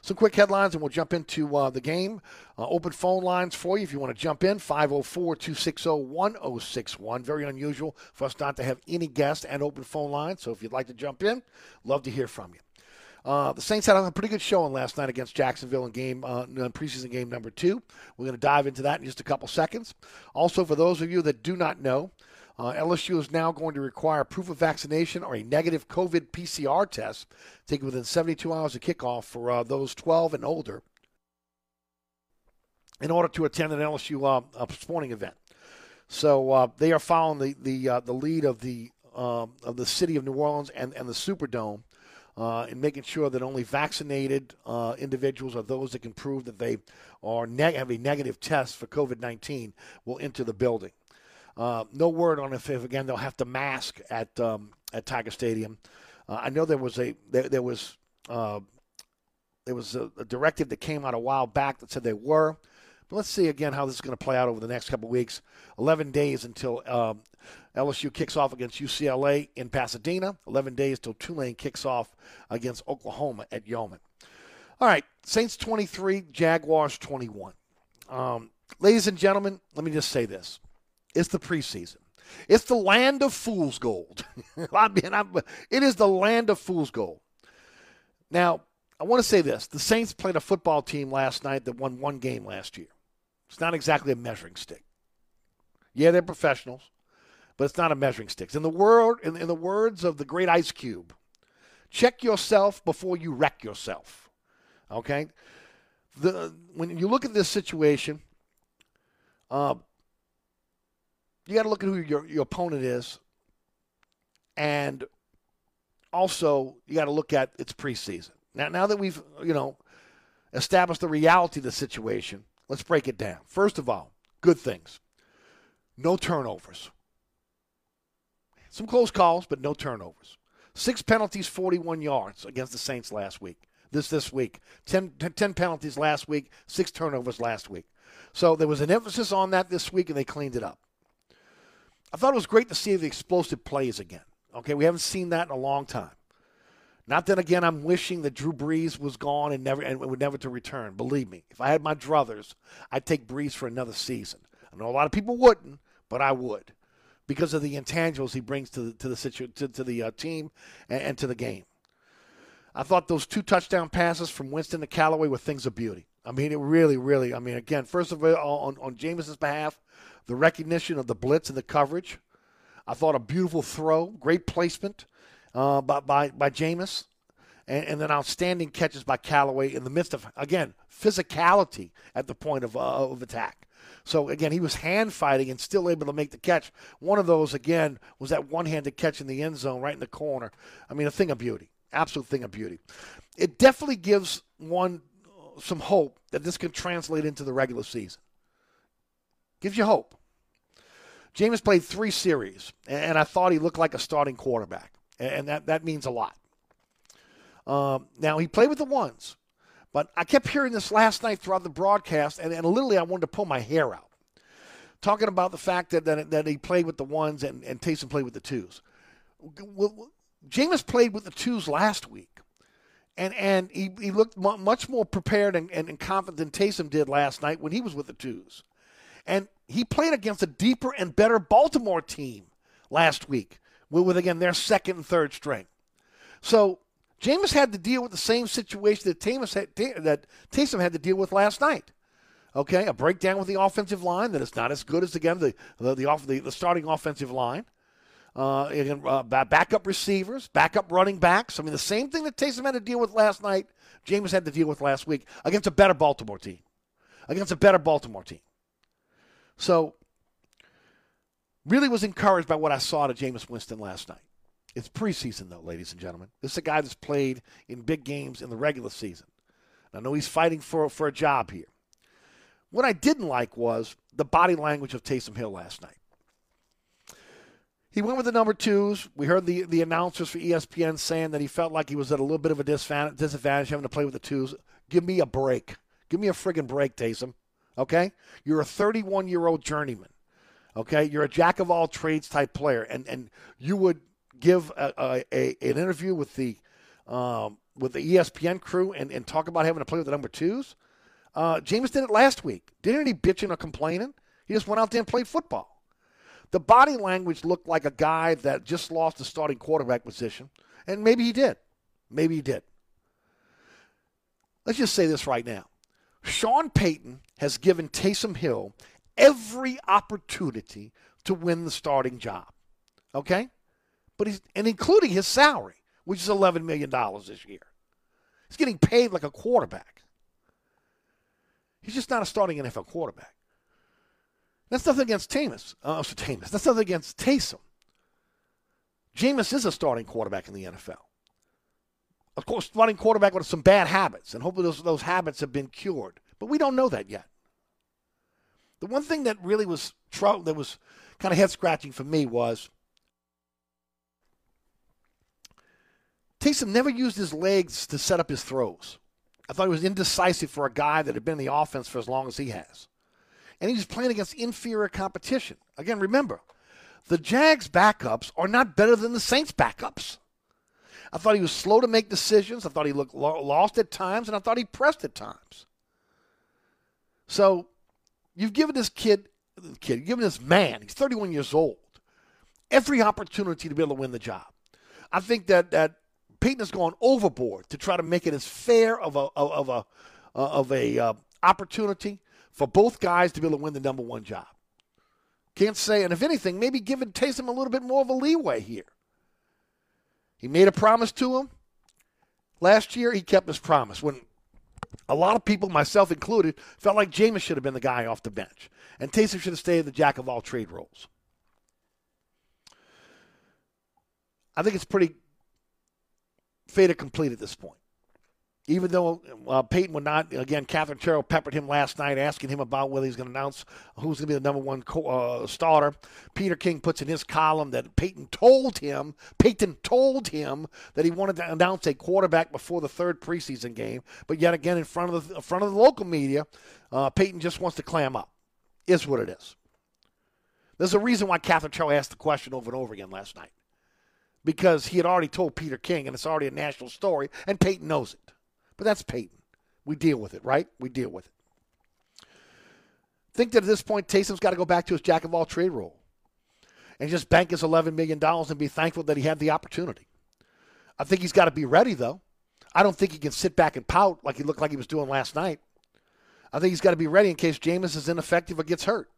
Some quick headlines, and we'll jump into uh, the game. Uh, open phone lines for you if you want to jump in 504 260 1061. Very unusual for us not to have any guests and open phone lines. So if you'd like to jump in, love to hear from you. Uh, the Saints had a pretty good showing last night against Jacksonville in game uh, preseason game number two. We're going to dive into that in just a couple seconds. Also, for those of you that do not know, uh, LSU is now going to require proof of vaccination or a negative COVID PCR test taken within 72 hours of kickoff for uh, those 12 and older in order to attend an LSU uh, sporting event. So uh, they are following the the uh, the lead of the um, of the city of New Orleans and, and the Superdome uh, in making sure that only vaccinated uh, individuals or those that can prove that they are neg- have a negative test for COVID 19 will enter the building. Uh, no word on if, if, again they'll have to mask at um, at Tiger Stadium. Uh, I know there was a there, there was uh, there was a, a, directive that came out a while back that said they were. But let's see again how this is going to play out over the next couple weeks. Eleven days until um, LSU kicks off against UCLA in Pasadena. Eleven days till Tulane kicks off against Oklahoma at Yulman. All right, Saints 23, Jaguars 21. Um, ladies and gentlemen, let me just say this. It's the preseason. It's the land of fool's gold. I mean, I'm, it is the land of fool's gold. Now, I want to say this: the Saints played a football team last night that won one game last year. It's not exactly a measuring stick. Yeah, they're professionals, but it's not a measuring stick. In the word, in, in the words of the great Ice Cube, check yourself before you wreck yourself. Okay, the when you look at this situation, uh, you got to look at who your, your opponent is. And also, you got to look at its preseason. Now, now that we've, you know, established the reality of the situation, let's break it down. First of all, good things. No turnovers. Some close calls, but no turnovers. Six penalties, 41 yards against the Saints last week. This this week. 10, 10 penalties last week, six turnovers last week. So there was an emphasis on that this week, and they cleaned it up. I thought it was great to see the explosive plays again. Okay, we haven't seen that in a long time. Not that again, I'm wishing that Drew Brees was gone and never and would never to return. Believe me, if I had my druthers, I'd take Brees for another season. I know a lot of people wouldn't, but I would. because of the intangibles he brings to the to the situ- to, to the uh, team and, and to the game. I thought those two touchdown passes from Winston to Callaway were things of beauty. I mean, it really, really. I mean, again, first of all, on on Jameis's behalf, the recognition of the blitz and the coverage. I thought a beautiful throw, great placement uh, by by by Jameis, and, and then outstanding catches by Callaway in the midst of again physicality at the point of uh, of attack. So again, he was hand fighting and still able to make the catch. One of those again was that one-handed catch in the end zone, right in the corner. I mean, a thing of beauty, absolute thing of beauty. It definitely gives one some hope that this can translate into the regular season. Gives you hope. Jameis played three series, and I thought he looked like a starting quarterback, and that, that means a lot. Um, now, he played with the ones, but I kept hearing this last night throughout the broadcast, and, and literally I wanted to pull my hair out. Talking about the fact that, that, that he played with the ones and, and Taysom played with the twos. Well, Jameis played with the twos last week, and, and he, he looked much more prepared and, and, and confident than Taysom did last night when he was with the twos. And he played against a deeper and better Baltimore team last week with, again, their second and third string. So Jameis had to deal with the same situation that, Tamus had, that Taysom had to deal with last night. Okay, a breakdown with the offensive line that is not as good as again the the the, off, the, the starting offensive line. Uh, again, uh, backup receivers, backup running backs. I mean, the same thing that Taysom had to deal with last night, Jameis had to deal with last week against a better Baltimore team. Against a better Baltimore team. So, really was encouraged by what I saw to Jameis Winston last night. It's preseason, though, ladies and gentlemen. This is a guy that's played in big games in the regular season. I know he's fighting for, for a job here. What I didn't like was the body language of Taysom Hill last night. He went with the number twos. We heard the, the announcers for ESPN saying that he felt like he was at a little bit of a disadvantage having to play with the twos. Give me a break. Give me a friggin' break, Taysom. Okay? You're a 31 year old journeyman. Okay? You're a jack of all trades type player. And, and you would give a, a, a an interview with the um, with the ESPN crew and, and talk about having to play with the number twos. Uh, Jameis did it last week. Didn't he bitching or complaining? He just went out there and played football. The body language looked like a guy that just lost the starting quarterback position, and maybe he did. Maybe he did. Let's just say this right now. Sean Payton has given Taysom Hill every opportunity to win the starting job. Okay? But he's and including his salary, which is eleven million dollars this year. He's getting paid like a quarterback. He's just not a starting NFL quarterback. That's nothing against Tamus. Uh, Tamus. That's nothing against Taysom. Jameis is a starting quarterback in the NFL. Of course, starting quarterback with some bad habits, and hopefully those, those habits have been cured. But we don't know that yet. The one thing that really was trouble that was kind of head scratching for me was Taysom never used his legs to set up his throws. I thought he was indecisive for a guy that had been in the offense for as long as he has. And he was playing against inferior competition. Again, remember, the Jags backups are not better than the Saints backups. I thought he was slow to make decisions. I thought he looked lost at times, and I thought he pressed at times. So you've given this kid, kid, given this man, he's 31 years old, every opportunity to be able to win the job. I think that that Payton has gone overboard to try to make it as fair of a of a of a uh, opportunity for both guys to be able to win the number one job. Can't say, and if anything, maybe giving Taysom a little bit more of a leeway here. He made a promise to him. Last year, he kept his promise. When a lot of people, myself included, felt like Jameis should have been the guy off the bench, and Taysom should have stayed in the jack of all trade roles. I think it's pretty fait complete at this point even though uh, Payton would not, again, Katherine Terrell peppered him last night asking him about whether he's going to announce who's going to be the number one co- uh, starter. Peter King puts in his column that Payton told him, Payton told him that he wanted to announce a quarterback before the third preseason game. But yet again, in front of the in front of the local media, uh, Payton just wants to clam up. Is what it is. There's a reason why Katherine Terrell asked the question over and over again last night. Because he had already told Peter King, and it's already a national story, and Payton knows it. But that's Payton. We deal with it, right? We deal with it. Think that at this point, Taysom's got to go back to his jack of all trade role. and just bank his $11 million and be thankful that he had the opportunity. I think he's got to be ready, though. I don't think he can sit back and pout like he looked like he was doing last night. I think he's got to be ready in case Jameis is ineffective or gets hurt.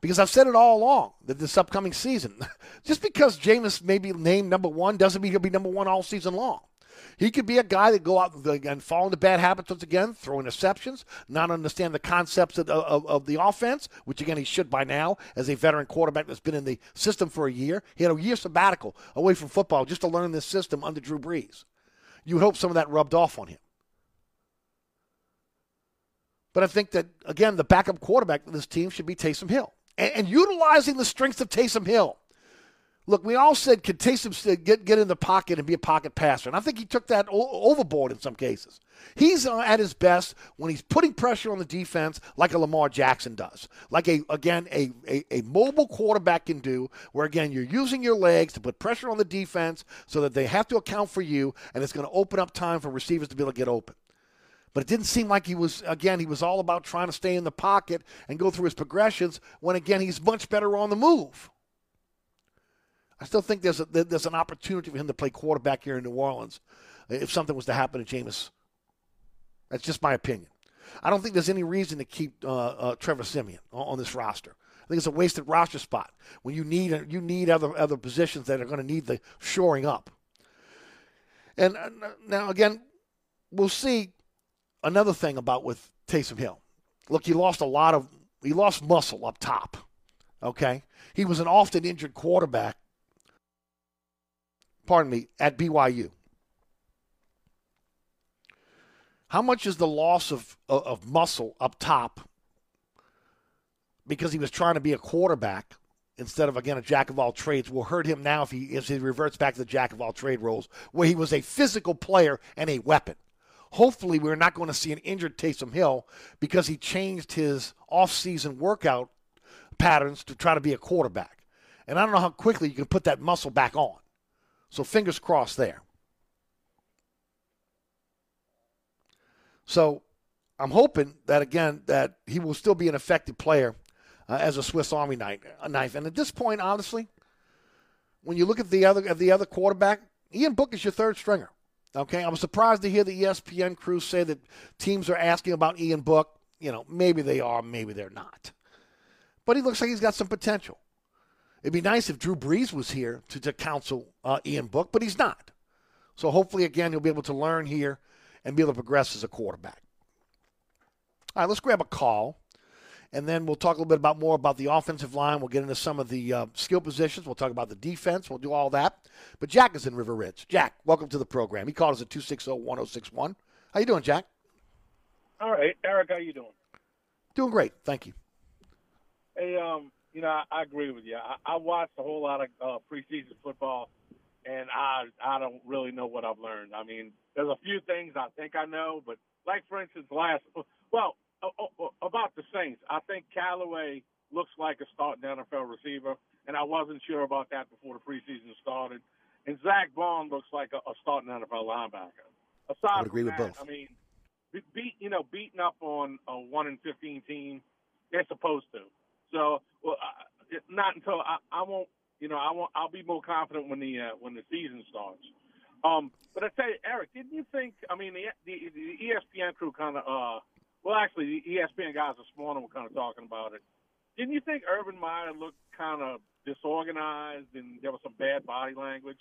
Because I've said it all along that this upcoming season, just because Jameis may be named number one doesn't mean he'll be number one all season long. He could be a guy that go out and fall into bad habits once again, throw interceptions, not understand the concepts of, of, of, the offense, which again he should by now as a veteran quarterback that's been in the system for a year. He had a year sabbatical away from football just to learn this system under Drew Brees. You hope some of that rubbed off on him. But I think that, again, the backup quarterback of this team should be Taysom Hill. And, and utilizing the strengths of Taysom Hill. Look, we all said, could Taysom get, get in the pocket and be a pocket passer? And I think he took that o- overboard in some cases. He's uh, at his best when he's putting pressure on the defense like a Lamar Jackson does. Like, a again, a, a, a mobile quarterback can do, where, again, you're using your legs to put pressure on the defense so that they have to account for you, and it's going to open up time for receivers to be able to get open. But it didn't seem like he was, again, he was all about trying to stay in the pocket and go through his progressions when, again, he's much better on the move. I still think there's, a, there's an opportunity for him to play quarterback here in New Orleans if something was to happen to Jameis. That's just my opinion. I don't think there's any reason to keep uh, uh, Trevor Siemian on, this roster. I think it's a wasted roster spot when you need you need other other positions that are going to need the shoring up. And uh, now again, we'll see another thing about with Taysom Hill. Look, he lost a lot of he lost muscle up top. Okay, he was an often injured quarterback pardon me, at BYU. How much is the loss of, uh, of muscle up top because he was trying to be a quarterback instead of, again, a jack of all trades will hurt him now if he, if he reverts back to the jack of all trade roles where he was a physical player and a weapon. Hopefully, we're not going to see an injured Taysom Hill because he changed his offseason workout patterns to try to be a quarterback. And I don't know how quickly you can put that muscle back on. So fingers crossed there. So I'm hoping that again that he will still be an effective player uh, as a Swiss Army knife, knife. And at this point, honestly, when you look at the other at the other quarterback, Ian Book is your third stringer. Okay, I'm surprised to hear the ESPN crew say that teams are asking about Ian Book. You know, maybe they are, maybe they're not. But he looks like he's got some potential. It'd be nice if Drew Brees was here to, to counsel uh, Ian Book, but he's not. So hopefully, again, he'll be able to learn here and be able to progress as a quarterback. All right, let's grab a call, and then we'll talk a little bit about more about the offensive line. We'll get into some of the uh, skill positions. We'll talk about the defense. We'll do all that. But Jack is in River Ridge. Jack, welcome to the program. He called us at 260-1061. How you doing, Jack? All right, Eric, how you doing? Doing great, thank you. Hey, um, you know, I, I agree with you. I, I watched a whole lot of uh, preseason football, and I I don't really know what I've learned. I mean, there's a few things I think I know, but like for instance, last well about the Saints, I think Callaway looks like a starting NFL receiver, and I wasn't sure about that before the preseason started. And Zack Baun looks like a, a starting NFL linebacker. Aside I would agree that, with both. I mean, beat you know beating up on a one in fifteen team, they're supposed to. So, well, uh, not until I, I won't. You know, I won't. I'll be more confident when the uh, when the season starts. Um, but I tell you, Eric, didn't you think? I mean, the the, the ESPN crew kind of. Uh, well, actually, the ESPN guys this morning were kind of talking about it. Didn't you think Urban Meyer looked kind of disorganized and there was some bad body language?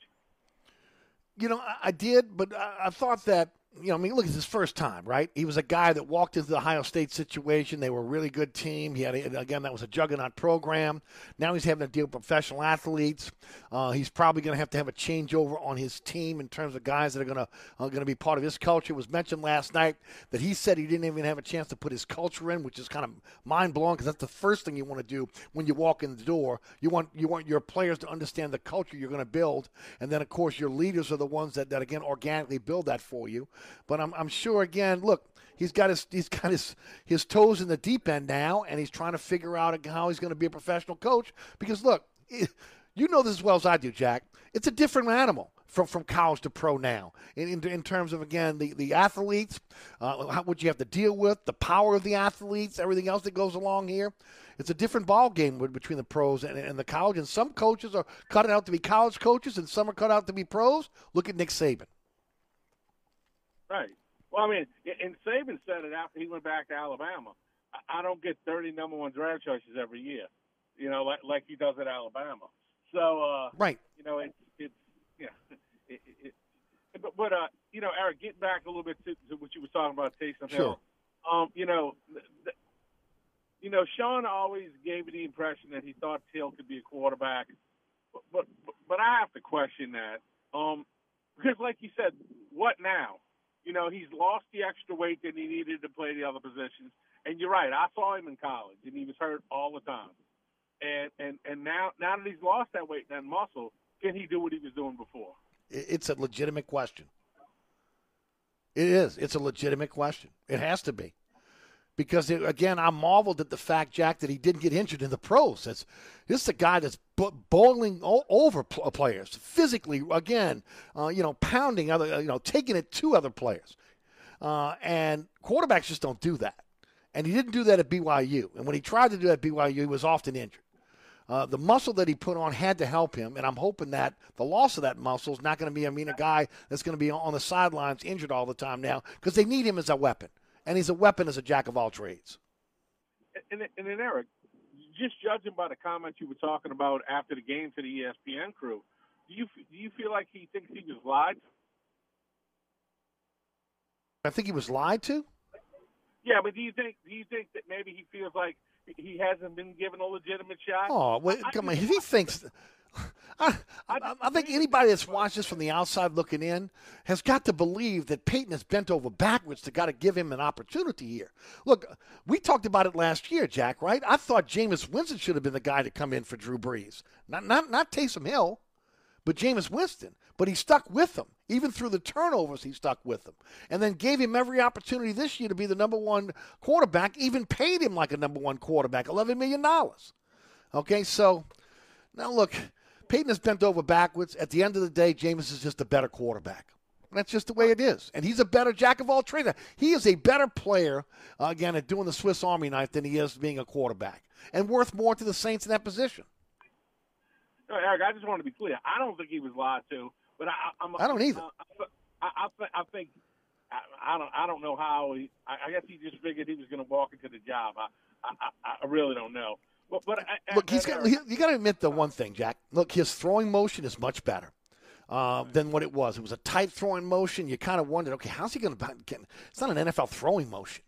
You know, I, I did, but I, I thought that you know, I mean, look, it's his first time, right? He was a guy that walked into the Ohio State situation. They were a really good team. He had, again, that was a juggernaut program. Now he's having to deal with professional athletes. Uh, he's probably going to have to have a changeover on his team in terms of guys that are going to are going to be part of his culture. It was mentioned last night that he said he didn't even have a chance to put his culture in, which is kind of mind blowing because that's the first thing you want to do when you walk in the door. You want you want your players to understand the culture you're going to build, and then of course your leaders are the ones that, that again organically build that for you. But I'm, I'm sure again, look, he's got his he's got his his toes in the deep end now, and he's trying to figure out how he's going to be a professional coach. Because look, you know this as well as I do, Jack. It's a different animal from, from college to pro now in, in, in terms of, again, the, the athletes, uh, how, what you have to deal with, the power of the athletes, everything else that goes along here. It's a different ball game between the pros and, and the college. And some coaches are cut out to be college coaches, and some are cut out to be pros. Look at Nick Saban. Right. Well, I mean, and Saban said it after he went back to Alabama. I- don't get 30 number one draft choices every year, you know, like, like he does at Alabama. So, uh, Right. you know, it's, it's, yeah. It, it, it, but, but, uh, you know, Eric, getting back a little bit to, to what you were talking about, Taysom Sure. Hill. Um, you know, th- th- you know, Sean always gave me the impression that he thought Hill could be a quarterback, but but, but I have to question that. Um, because, like you said, what now? You know, he's lost the extra weight that he needed to play the other positions. And you're right. I saw him in college, and he was hurt all the time. And and and now now that he's lost that weight, and that muscle, can he do what he was doing before? It's a legitimate question. It is. It's a legitimate question. It has to be. Because, it, again, I marveled at the fact, Jack, that he didn't get injured in the pros. It's, this is a guy that's bo- bowling over pl- players, physically, again, uh, you know, pounding other, you know, taking it to other players. Uh, and quarterbacks just don't do that. And he didn't do that at BYU. And when he tried to do that at BYU, he was often injured. Uh, the muscle that he put on had to help him, and I'm hoping that the loss of that muscle is not going to be, I mean, a guy that's going to be on the sidelines injured all the time now because they need him as a weapon. And he's a weapon as a jack of all trades. And, then- and then Eric, just judging by the comments you were talking about after the game to the ESPN crew, do you do you feel like he thinks he was lied? I think he was lied to. Yeah, but do you think do you think that maybe he feels like he hasn't been given a legitimate shot? Oh, wait, come on. If he thinks. I, I, I think anybody that's watched this from the outside looking in has got to believe that Payton has bent over backwards to got to give him an opportunity here. Look, we talked about it last year, Jack. Right? I thought Jameis Winston should have been the guy to come in for Drew Brees, not not not Taysom Hill, but Jameis Winston. But he stuck with him even through the turnovers. He stuck with him, and then gave him every opportunity this year to be the number one quarterback. Even paid him like a number one quarterback, eleven million dollars. Okay, so now look, Payton has bent over backwards. At the end of the day, Jameis is just a better quarterback. That's just the way it is. And he's a better jack of all trades. He is a better player, uh, again, at doing the Swiss Army knife than he is being a quarterback and worth more to the Saints in that position. No, Eric, I just want to be clear. I don't think he was lied to, but I, I'm. I don't either. I, I, I, I think I, I don't. I don't know how. He, I, I guess he just figured he was going to walk into the job. I, I, I really don't know. But, but I, Look, he's got. You got to admit the one thing, Jack. Look, his throwing motion is much better uh, than what it was. It was a tight throwing motion. You kind of wondered, okay, how's he going to? It's not an NFL throwing motion.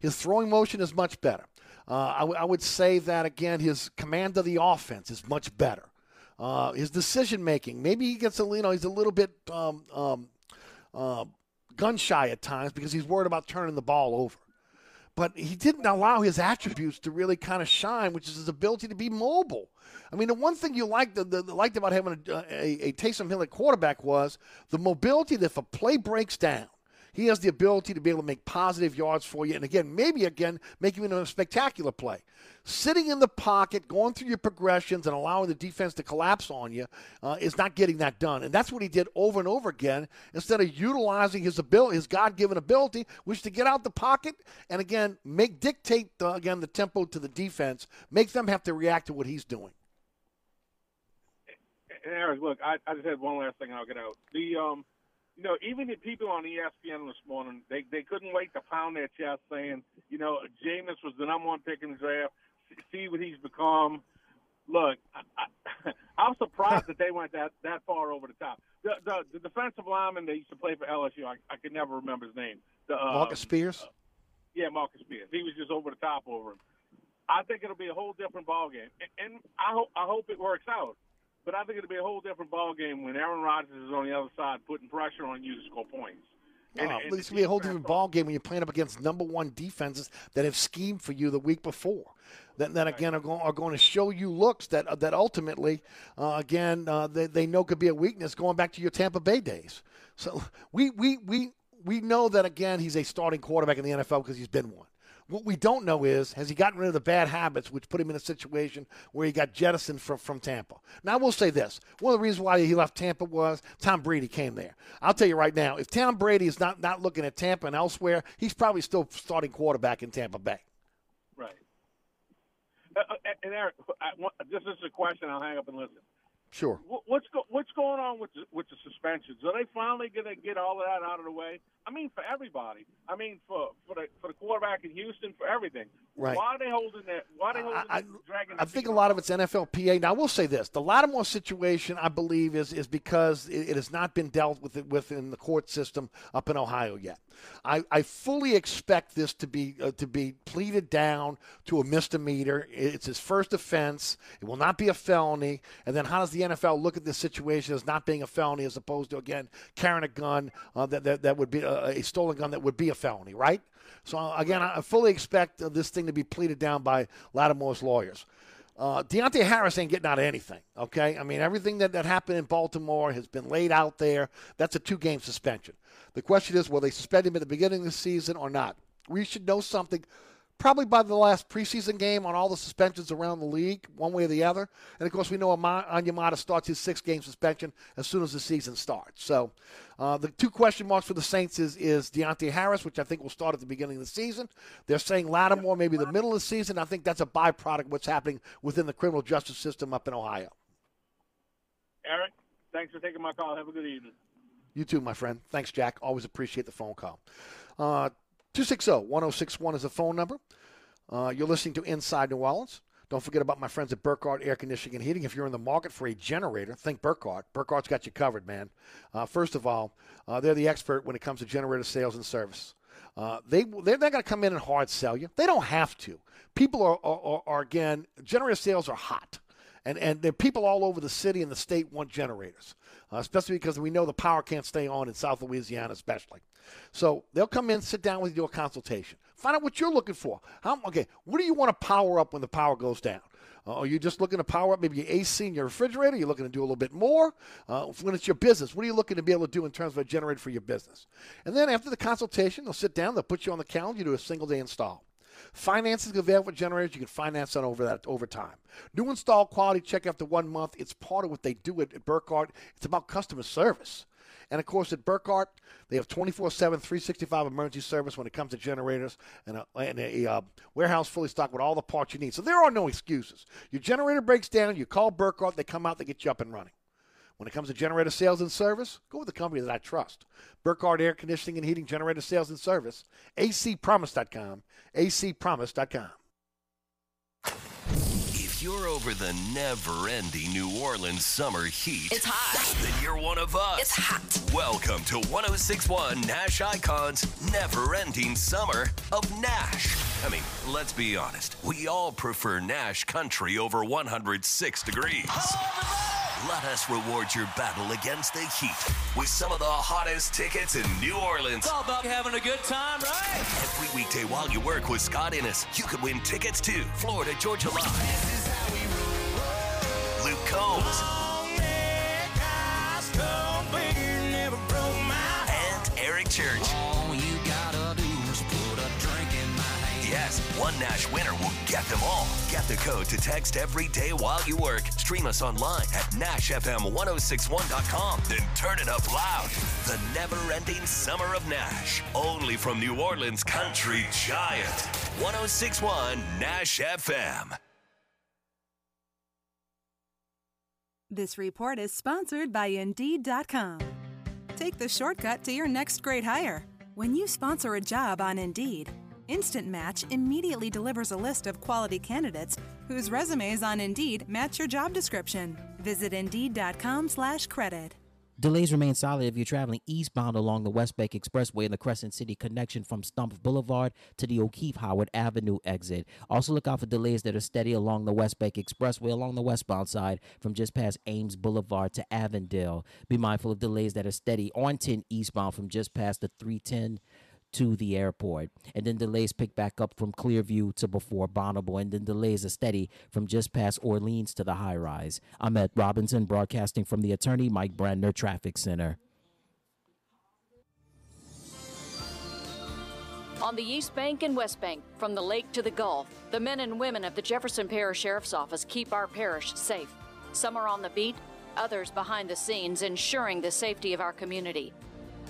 His throwing motion is much better. Uh, I, w- I would say that again. His command of the offense is much better. Uh, his decision making, maybe he gets a you know he's a little bit um, um, uh, gun shy at times because he's worried about turning the ball over but he didn't allow his attributes to really kind of shine, which is his ability to be mobile. I mean, the one thing you liked, the, the, liked about having a, a, a Taysom Hill at quarterback was the mobility that if a play breaks down, he has the ability to be able to make positive yards for you. And again, maybe again, make you into a spectacular play. Sitting in the pocket, going through your progressions, and allowing the defense to collapse on you uh, is not getting that done. And that's what he did over and over again instead of utilizing his ability, his God given ability, which to get out the pocket and again, make dictate, uh, again, the tempo to the defense, make them have to react to what he's doing. and Eric, look, I, I just had one last thing, and I'll get out. The um, you know, even the people on ESPN this morning, they they couldn't wait to pound their chest, saying, you know, Jameis was the number one pick in the draft. See what he's become. Look, I, I, I'm surprised that they went that that far over the top. The the, the defensive lineman that used to play for LSU, I, I can never remember his name. The, uh, Marcus Spears? yeah, Marcus Spears. He was just over the top over him. I think it'll be a whole different ball game, and, and I hope I hope it works out. But I think it'll be a whole different ball game when Aaron Rodgers is on the other side putting pressure on you to score points. And, Oh, and it's going to be a whole different ball game when you're playing up against number one defenses that have schemed for you the week before. That, that again are going, are going to show you looks that that ultimately, uh, again, uh, they, they know could be a weakness going back to your Tampa Bay days. So we we we we know that again he's a starting quarterback in the NFL because he's been one. What we don't know is has he gotten rid of the bad habits, which put him in a situation where he got jettisoned from, from Tampa. Now, I will say this: one of the reasons why he left Tampa was Tom Brady came there. I'll tell you right now, if Tom Brady is not not looking at Tampa and elsewhere, he's probably still starting quarterback in Tampa Bay. Right. Uh, uh, and Eric, I, this is a question. I'll hang up and listen. Sure. What's go, what's going on with the, with the suspensions? Are they finally going to get all of that out of the way? I mean, for everybody. I mean, for for the for the quarterback in Houston, for everything. Right. Why are they holding that? Why are they holding I- dragging? I think a lot of it's NFLPA. Now, I will say this: the Lattimore situation, I believe, is is because it, it has not been dealt with within the court system up in Ohio yet. I, I fully expect this to be uh, to be pleaded down to a misdemeanor. It's his first offense. It will not be a felony. And then, how does the NFL look at this situation as not being a felony, as opposed to again carrying a gun uh, that, that that would be a, a stolen gun that would be a felony, right? So uh, again, I fully expect uh, this thing to be pleaded down by Lattimore's lawyers. Uh, Deonte Harris ain't getting out of anything. Okay, I mean everything that, that happened in Baltimore has been laid out there. That's a two-game suspension. The question is, will they suspend him at the beginning of the season or not? We should know something probably by the last preseason game on all the suspensions around the league, one way or the other. And of course, we know Ama- Onyemata starts his six-game suspension as soon as the season starts. So, uh, the two question marks for the Saints is is Deonte Harris, which I think will start at the beginning of the season. They're saying Lattimore maybe the middle of the season. I think that's a byproduct of what's happening within the criminal justice system up in Ohio. Eric, thanks for taking my call. Have a good evening. You too, my friend. Thanks, Jack. Always appreciate the phone call. Uh, 260 1061 is the phone number. Uh, you're listening to Inside New Orleans. Don't forget about my friends at Burkhardt Air Conditioning and Heating. If you're in the market for a generator, think Burkhardt. Burkhardt's got you covered, man. Uh, first of all, uh, they're the expert when it comes to generator sales and service. Uh, they they're not going to come in and hard sell you. They don't have to. People are, are, are, are again generator sales are hot, and and there people all over the city and the state want generators, uh, especially because we know the power can't stay on in South Louisiana, especially. So they'll come in, sit down with you, do a consultation, find out what you're looking for. How okay? What do you want to power up when the power goes down? Uh, are you just looking to power up maybe your AC in your refrigerator? You're looking to do a little bit more. Uh, when it's your business, what are you looking to be able to do in terms of a generator for your business? And then after the consultation, they'll sit down, they'll put you on the calendar, you do a single day install. Financing available for generators. You can finance that over that over time. New install quality check after one month. It's part of what they do at, at Burkhardt. It's about customer service. And of course, at Burkhardt, they have 24 7, 365 emergency service when it comes to generators and a, and a uh, warehouse fully stocked with all the parts you need. So there are no excuses. Your generator breaks down, you call Burkhardt, they come out, they get you up and running. When it comes to generator sales and service, go with the company that I trust. Burkhardt Air Conditioning and Heating Generator Sales and Service, acpromise.com, acpromise.com. If you're over the never ending New Orleans summer heat, It's hot. then you're one of us. It's hot. Welcome to 1061 Nash Icons Never Ending Summer of Nash. I mean, let's be honest. We all prefer Nash country over 106 degrees. Let us reward your battle against the heat with some of the hottest tickets in New Orleans. It's all about having a good time, right? Every weekday while you work with Scott Innes, you could win tickets to Florida Georgia Line. This is how we roll. Luke Combs. And Eric Church. One Nash winner will get them all. Get the code to text every day while you work. Stream us online at NashFM1061.com. Then turn it up loud. The never ending summer of Nash. Only from New Orleans country giant. 1061 Nash FM. This report is sponsored by Indeed.com. Take the shortcut to your next great hire. When you sponsor a job on Indeed, Instant Match immediately delivers a list of quality candidates whose resumes on Indeed match your job description. Visit Indeed.com/credit. Delays remain solid if you're traveling eastbound along the West Bank Expressway and the Crescent City connection from Stumpf Boulevard to the O'Keefe Howard Avenue exit. Also, look out for delays that are steady along the West Bank Expressway along the westbound side from just past Ames Boulevard to Avondale. Be mindful of delays that are steady on 10 eastbound from just past the 310 to the airport. And then delays pick back up from Clearview to before Bonnabel. And then delays are steady from just past Orleans to the high rise. I'm at Robinson, broadcasting from the attorney Mike Brandner Traffic Center. On the East Bank and West Bank, from the lake to the Gulf, the men and women of the Jefferson Parish Sheriff's Office keep our parish safe. Some are on the beat, others behind the scenes, ensuring the safety of our community.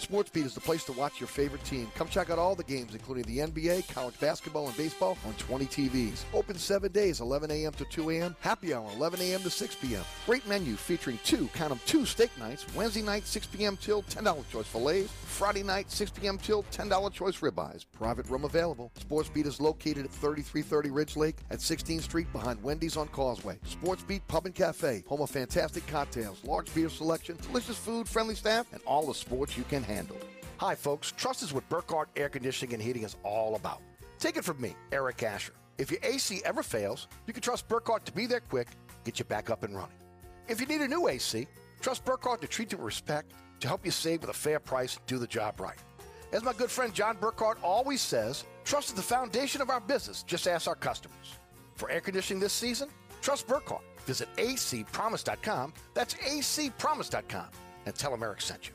SportsBeat is the place to watch your favorite team. Come check out all the games, including the NBA, college basketball, and baseball on 20 TVs. Open seven days, 11 a.m. to 2 a.m. Happy hour, 11 a.m. to 6 p.m. Great menu featuring two, count them, two steak nights. Wednesday night, 6 p.m. till $10 choice fillets. Friday night, 6 p.m. till $10 choice ribeyes. Private room available. SportsBeat is located at 3330 Ridge Lake at 16th Street behind Wendy's on Causeway. SportsBeat Pub and Cafe, home of fantastic cocktails, large beer selection, delicious food, friendly staff, and all the sports you can handle. Hi, folks. Trust is what Burkhardt Air Conditioning and Heating is all about. Take it from me, Eric Asher. If your AC ever fails, you can trust Burkhardt to be there quick, get you back up and running. If you need a new AC, trust Burkhardt to treat you with respect, to help you save with a fair price, do the job right. As my good friend John Burkhardt always says, trust is the foundation of our business. Just ask our customers. For air conditioning this season, trust Burkhardt. Visit acpromise.com. That's acpromise.com. And tell them Eric sent you.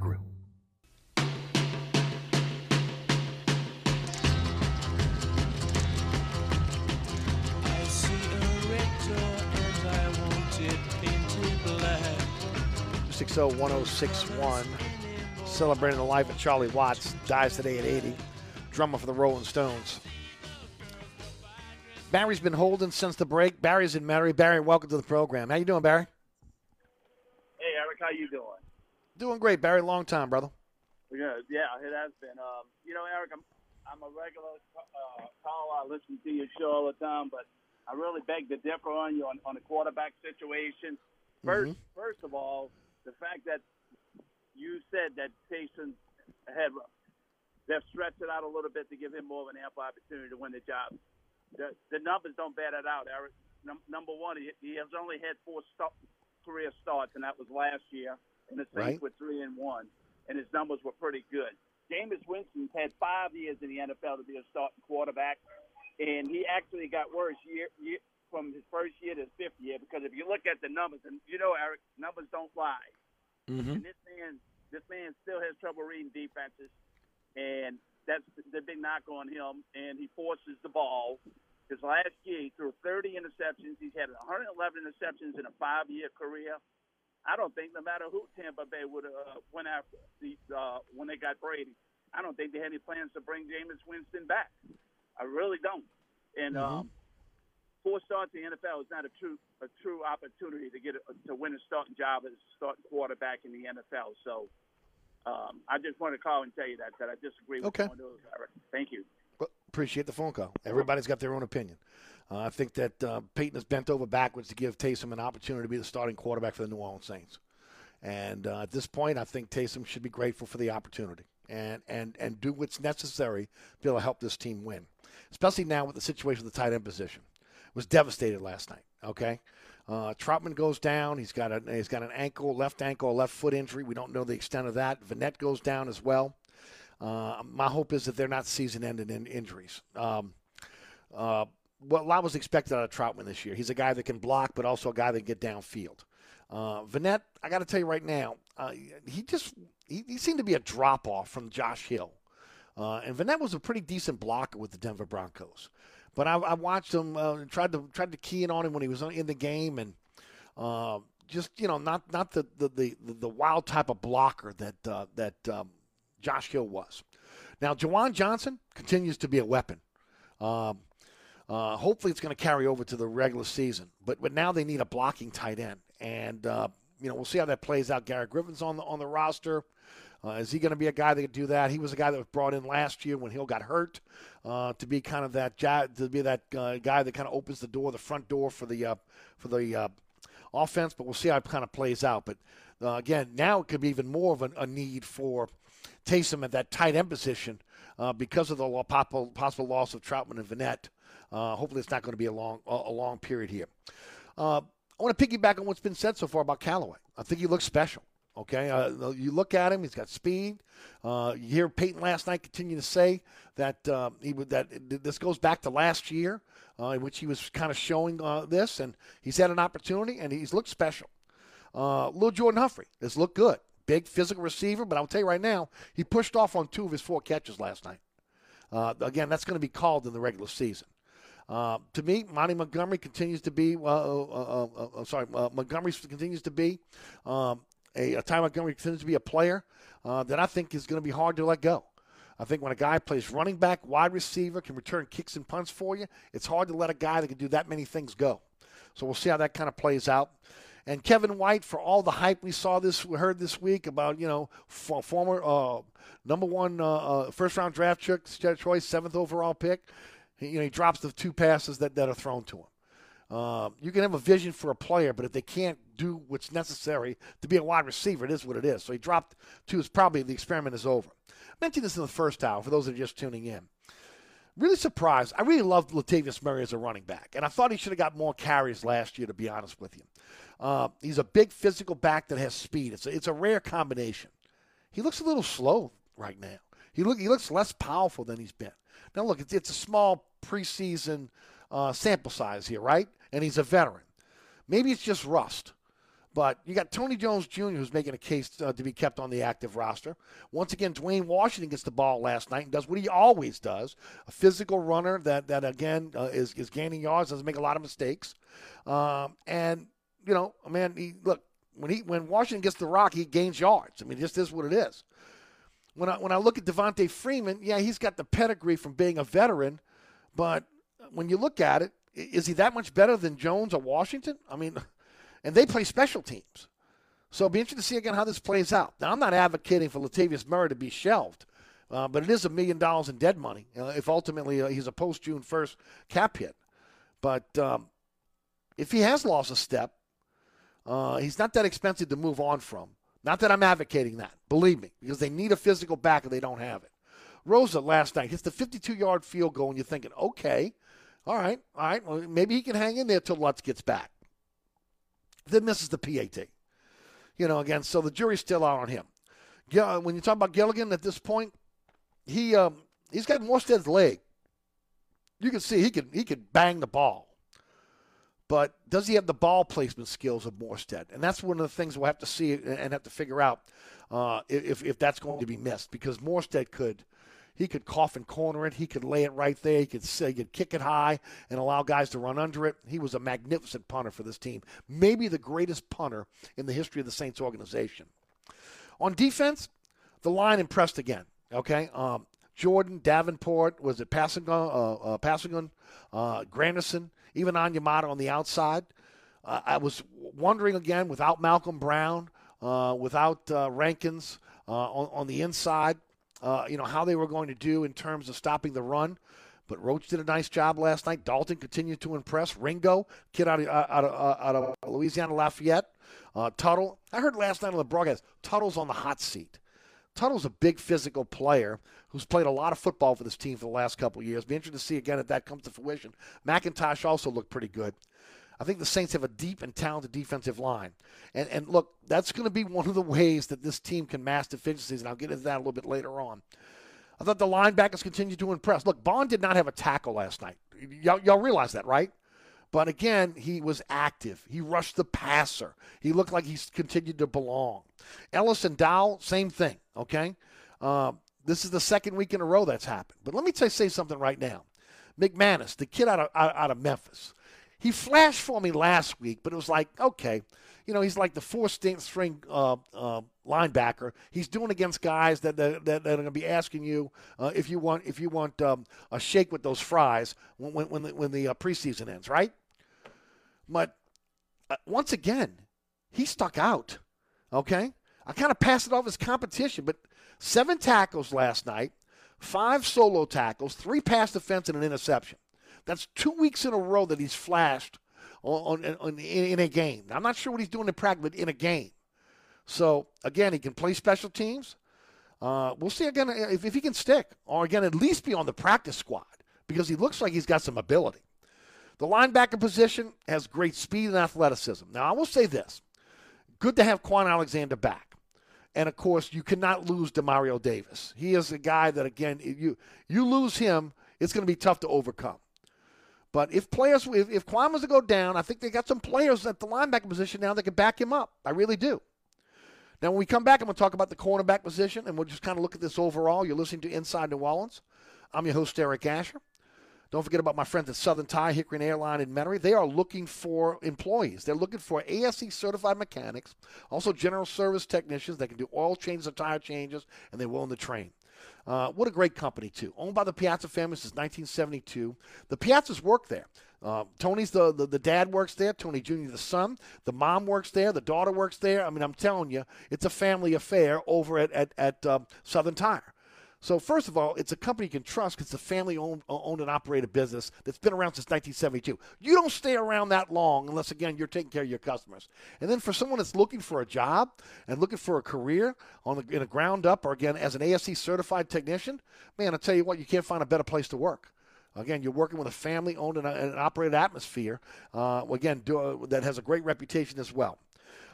Grill. I see a red door and I want it painted black. 60161, celebrating the life of Charlie Watts, dies today at 80, drummer for the Rolling Stones. Barry's been holding since the break. Barry's in Mary. Barry, welcome to the program. How you doing, Barry? Hey, Eric, how you doing? Doing great, Barry. Long time, brother. Good. Yeah, it has been. Um, you know, Eric, I'm I'm a regular uh, caller. I listen to your show all the time, but I really beg to differ on you on, on the quarterback situation. 1st first of all, the fact that you said that Taysom had they've stretched it out a little bit to give him more of an ample opportunity to win the job. The, the numbers don't bear that out, Eric. Num- number one, he, he has only had four stop, career starts, and that was last year. And the Right. Saints were three and one, and his numbers were pretty good. Jameis Winston's had five years in the NFL to be a starting quarterback, and he actually got worse year, year from his first year to his fifth year because if you look at the numbers, and you know, Eric, numbers don't lie. Mm-hmm. And this man, this man still has trouble reading defenses, and that's the big knock on him. And he forces the ball. His last year, he threw 30 interceptions. He's had 111 interceptions in a five-year career. I don't think no matter who Tampa Bay would have uh, went after the uh, when they got Brady, I don't think they had any plans to bring Jameis Winston back. I really don't. And um, four starts in the NFL is not a true a true opportunity to get a, to win a starting job as a starting quarterback in the NFL. So um, I just want to call and tell you that that I disagree with Okay. those. Eric. Thank you. Appreciate the phone call. Everybody's got their own opinion. Uh, I think that uh, Payton has bent over backwards to give Taysom an opportunity to be the starting quarterback for the New Orleans Saints. And uh, at this point, I think Taysom should be grateful for the opportunity and, and, and do what's necessary to be able to help this team win, especially now with the situation of the tight end position. Was devastated last night. Okay, uh, Trautman goes down. He's got a he's got an ankle, left ankle, left foot injury. We don't know the extent of that. Vannett goes down as well. Uh, my hope is that they're not season-ending in injuries. Um, uh, what a lot was expected out of Trautman this year. He's a guy that can block, but also a guy that can get downfield. Uh, Vannett, I got to tell you right now, uh, he just he, he seemed to be a drop off from Josh Hill. Uh, and Vannett was a pretty decent blocker with the Denver Broncos. But I, I watched him, uh, tried to tried to key in on him when he was in the game, and uh, just you know, not not the the, the, the wild type of blocker that uh, that um, Josh Hill was. Now, Juwan Johnson continues to be a weapon. Um, uh, hopefully, it's going to carry over to the regular season. But but now they need a blocking tight end, and uh, you know we'll see how that plays out. Garrett Griffin's on the on the roster. Uh, is he going to be a guy that could do that? He was a guy that was brought in last year when Hill got hurt uh, to be kind of that to be that uh, guy that kind of opens the door, the front door for the uh, for the uh, offense. But we'll see how it kind of plays out. But uh, again, now it could be even more of a, a need for Taysom at that tight end position because of the possible loss of Trautman and Vannett. hopefully, it's not going to be a long a long period here. I want to piggyback on what's been said so far about Callaway. I think he looks special. Okay, uh, you look at him; he's got speed. Uh, you hear Payton last night continue to say that uh, he would that this goes back to last year, uh, in which he was kind of showing uh, this, and he's had an opportunity, and he's looked special. Uh, little Jordan Humphrey has looked good, big physical receiver, but I'll tell you right now, he pushed off on two of his four catches last night. again, that's going to be called in the regular season. Uh, to me, Monty Montgomery continues to be. Uh, uh, sorry, Montgomery continues to be um, a, a Ty Montgomery continues to be a player uh, that I think is going to be hard to let go. I think when a guy plays running back, wide receiver, can return kicks and punts for you, it's hard to let a guy that can do that many things go. So we'll see how that kind of plays out. And Kevin White, for all the hype we saw this, we heard this week about you know former uh, number one uh, uh, first round draft choice, seventh overall pick. He, you know he drops the two passes that, that are thrown to him. Uh, you can have a vision for a player, but if they can't do what's necessary to be a wide receiver, it is what it is. So he dropped two. Is probably the experiment is over. I mentioned this in the first hour for those that are just tuning in. Really surprised. I really loved Latavius Murray as a running back, and I thought he should have got more carries last year. To be honest with you, uh, he's a big physical back that has speed. It's a, it's a rare combination. He looks a little slow right now. He look he looks less powerful than he's been. Now look, it's it's a small preseason uh, sample size here, right? and he's a veteran. Maybe it's just rust. But you got Tony Jones Jr., who's making a case uh, to be kept on the active roster. Once again, Dwayne Washington gets the ball last night and does what he always does a physical runner that, that again, uh, is, is gaining yards, doesn't make a lot of mistakes. Um, and, you know, man, he, look, when, he, when Washington gets the rock, he gains yards. I mean, just is what it is. When I, when I look at Devonta Freeman, yeah, he's got the pedigree from being a veteran, but when you look at it, is he that much better than Jones or Washington? I mean, and they play special teams. So it'll be interesting to see again how this plays out. Now, I'm not advocating for Latavius Murray to be shelved, uh, but it is a million dollars in dead money uh, if ultimately uh, he's a post June 1st cap hit. But um, if he has lost a step, uh, he's not that expensive to move on from. Not that I'm advocating that, believe me, because they need a physical back and they don't have it. Rosa last night hits the 52 yard field goal, and you're thinking, okay, all right, all right. Well, maybe he can hang in there till Lutz gets back. Then misses the PAT. You know, again, so the jury's still out on him. Yeah, when you talk about Gilligan at this point, he um, he's got Morstead's leg. You can see he can he can bang the ball. But does he have the ball placement skills of Morstead? And that's one of the things we'll have to see and have to figure out uh, if, if that's going to be missed because Morstead could – he could cough and corner it. He could lay it right there. He could, he could kick it high and allow guys to run under it. He was a magnificent punter for this team. Maybe the greatest punter in the history of the Saints organization. On defense, the line impressed again. Okay, um, Jordan Davenport was it Passing uh, uh, Passing uh, Granderson, even Onyemata on the outside. Uh, I was wondering again without Malcom Brown, uh, without uh, Rankins uh, on, on the inside uh, you know, how they were going to do in terms of stopping the run. But Roach did a nice job last night. Dalton continued to impress. Ringo, kid out of, uh, out of, uh, out of Louisiana Lafayette. Uh, Tuttle. I heard last night on the broadcast, Tuttle's on the hot seat. Tuttle's a big physical player who's played a lot of football for this team for the last couple of years. Be interested to see again if that comes to fruition. McIntosh also looked pretty good. I think the Saints have a deep and talented defensive line. And, and look, that's going to be one of the ways that this team can mass deficiencies, and I'll get into that a little bit later on. I thought the linebackers continued to impress. Look, Bond did not have a tackle last night. Y'all, y'all realize that, right? But again, he was active. He rushed the passer. He looked like he continued to belong. Elliss and Dow, same thing, okay? Uh, This is the second week in a row that's happened. But let me you, say something right now. McManis, the kid out of, out of Memphis, he flashed for me last week, but it was like, okay, you know, he's like the fourth string uh, uh, linebacker. He's doing against guys that that, that, are going to be asking you uh, if you want if you want um, a shake with those fries when when, when the, when the uh, preseason ends, right? But uh, once again, he stuck out. Okay, I kind of passed it off as competition, but seven tackles last night, five solo tackles, three pass defense, and an interception. That's two weeks in a row that he's flashed on, on, on in, in, a game. I'm not sure what he's doing in practice, but in a game. So again, he can play special teams. Uh, we'll see again if, if he can stick, or again at least be on the practice squad because he looks like he's got some ability. The linebacker position has great speed and athleticism. Now I will say this: good to have Kwon Alexander back. And of course, you cannot lose Demario Davis. He is a guy that, again, you you lose him, it's going to be tough to overcome. But if players, if, if Kwon was to go down, I think they got some players at the linebacker position now that can back him up. I really do. Now, when we come back, I'm going to talk about the cornerback position, and we'll just kind of look at this overall. You're listening to Inside New Orleans. I'm your host, Eric Asher. Don't forget about my friends at Southern Tire, Hickory and Airline in Metairie. They are looking for employees. They're looking for ASE certified mechanics, also general service technicians that can do oil changes and tire changes, and they're willing to train. Uh, what a great company, too. Owned by the Piazza family since 1972. The Piazzas work there. Uh, Tony's the, the, the dad works there. Tony Jr. the son. The mom works there. The daughter works there. I mean, I'm telling you, it's a family affair over at at, at um, Southern Tire. So first of all, it's a company you can trust because it's a family-owned owned and operated business that's been around since 1972. You don't stay around that long unless, again, you're taking care of your customers. And then for someone that's looking for a job and looking for a career on the, in a ground up or, again, as an ASE certified technician, man, I tell you what, you can't find a better place to work. Again, you're working with a family owned and, and operated atmosphere, uh, again, do, uh, that has a great reputation as well.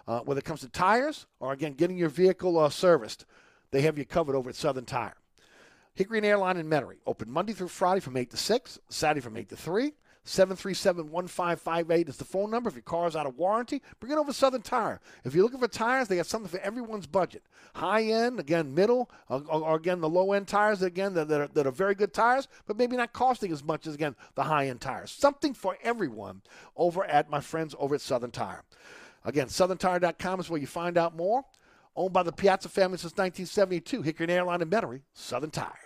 Uh, whether it comes to tires or, again, getting your vehicle uh, serviced, they have you covered over at Southern Tire. Hickory and Airline in Metairie, open Monday through Friday from 8 to 6, Saturday from 8 to 3. 737-1558 is the phone number. If your car is out of warranty, bring it over to Southern Tire. If you're looking for tires, they got something for everyone's budget. High end, again, middle, or, or again, the low end tires, again, that, that, are, that are very good tires, but maybe not costing as much as, again, the high end tires. Something for everyone over at my friends over at Southern Tire. Again, southerntire.com is where you find out more. Owned by the Piazza family since 1972. Hickory and Airline in Metairie, Southern Tire.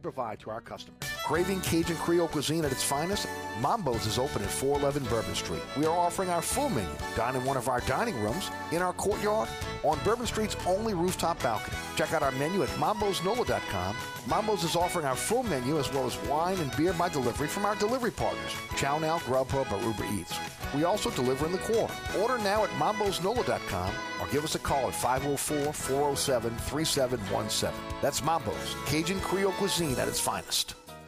provide to our customers. Craving Cajun Creole cuisine at its finest? Mambo's is open at 411 Bourbon Street. We are offering our full menu. Dine in one of our dining rooms, in our courtyard, on Bourbon Street's only rooftop balcony. Check out our menu at mambosnola.com. Mambo's is offering our full menu as well as wine and beer by delivery from our delivery partners, Chow Now, Grubhub, or Uber Eats. We also deliver in the core. Order now at mambosnola.com or give us a call at 504-407-3717. That's Mambo's, Cajun Creole cuisine at its finest.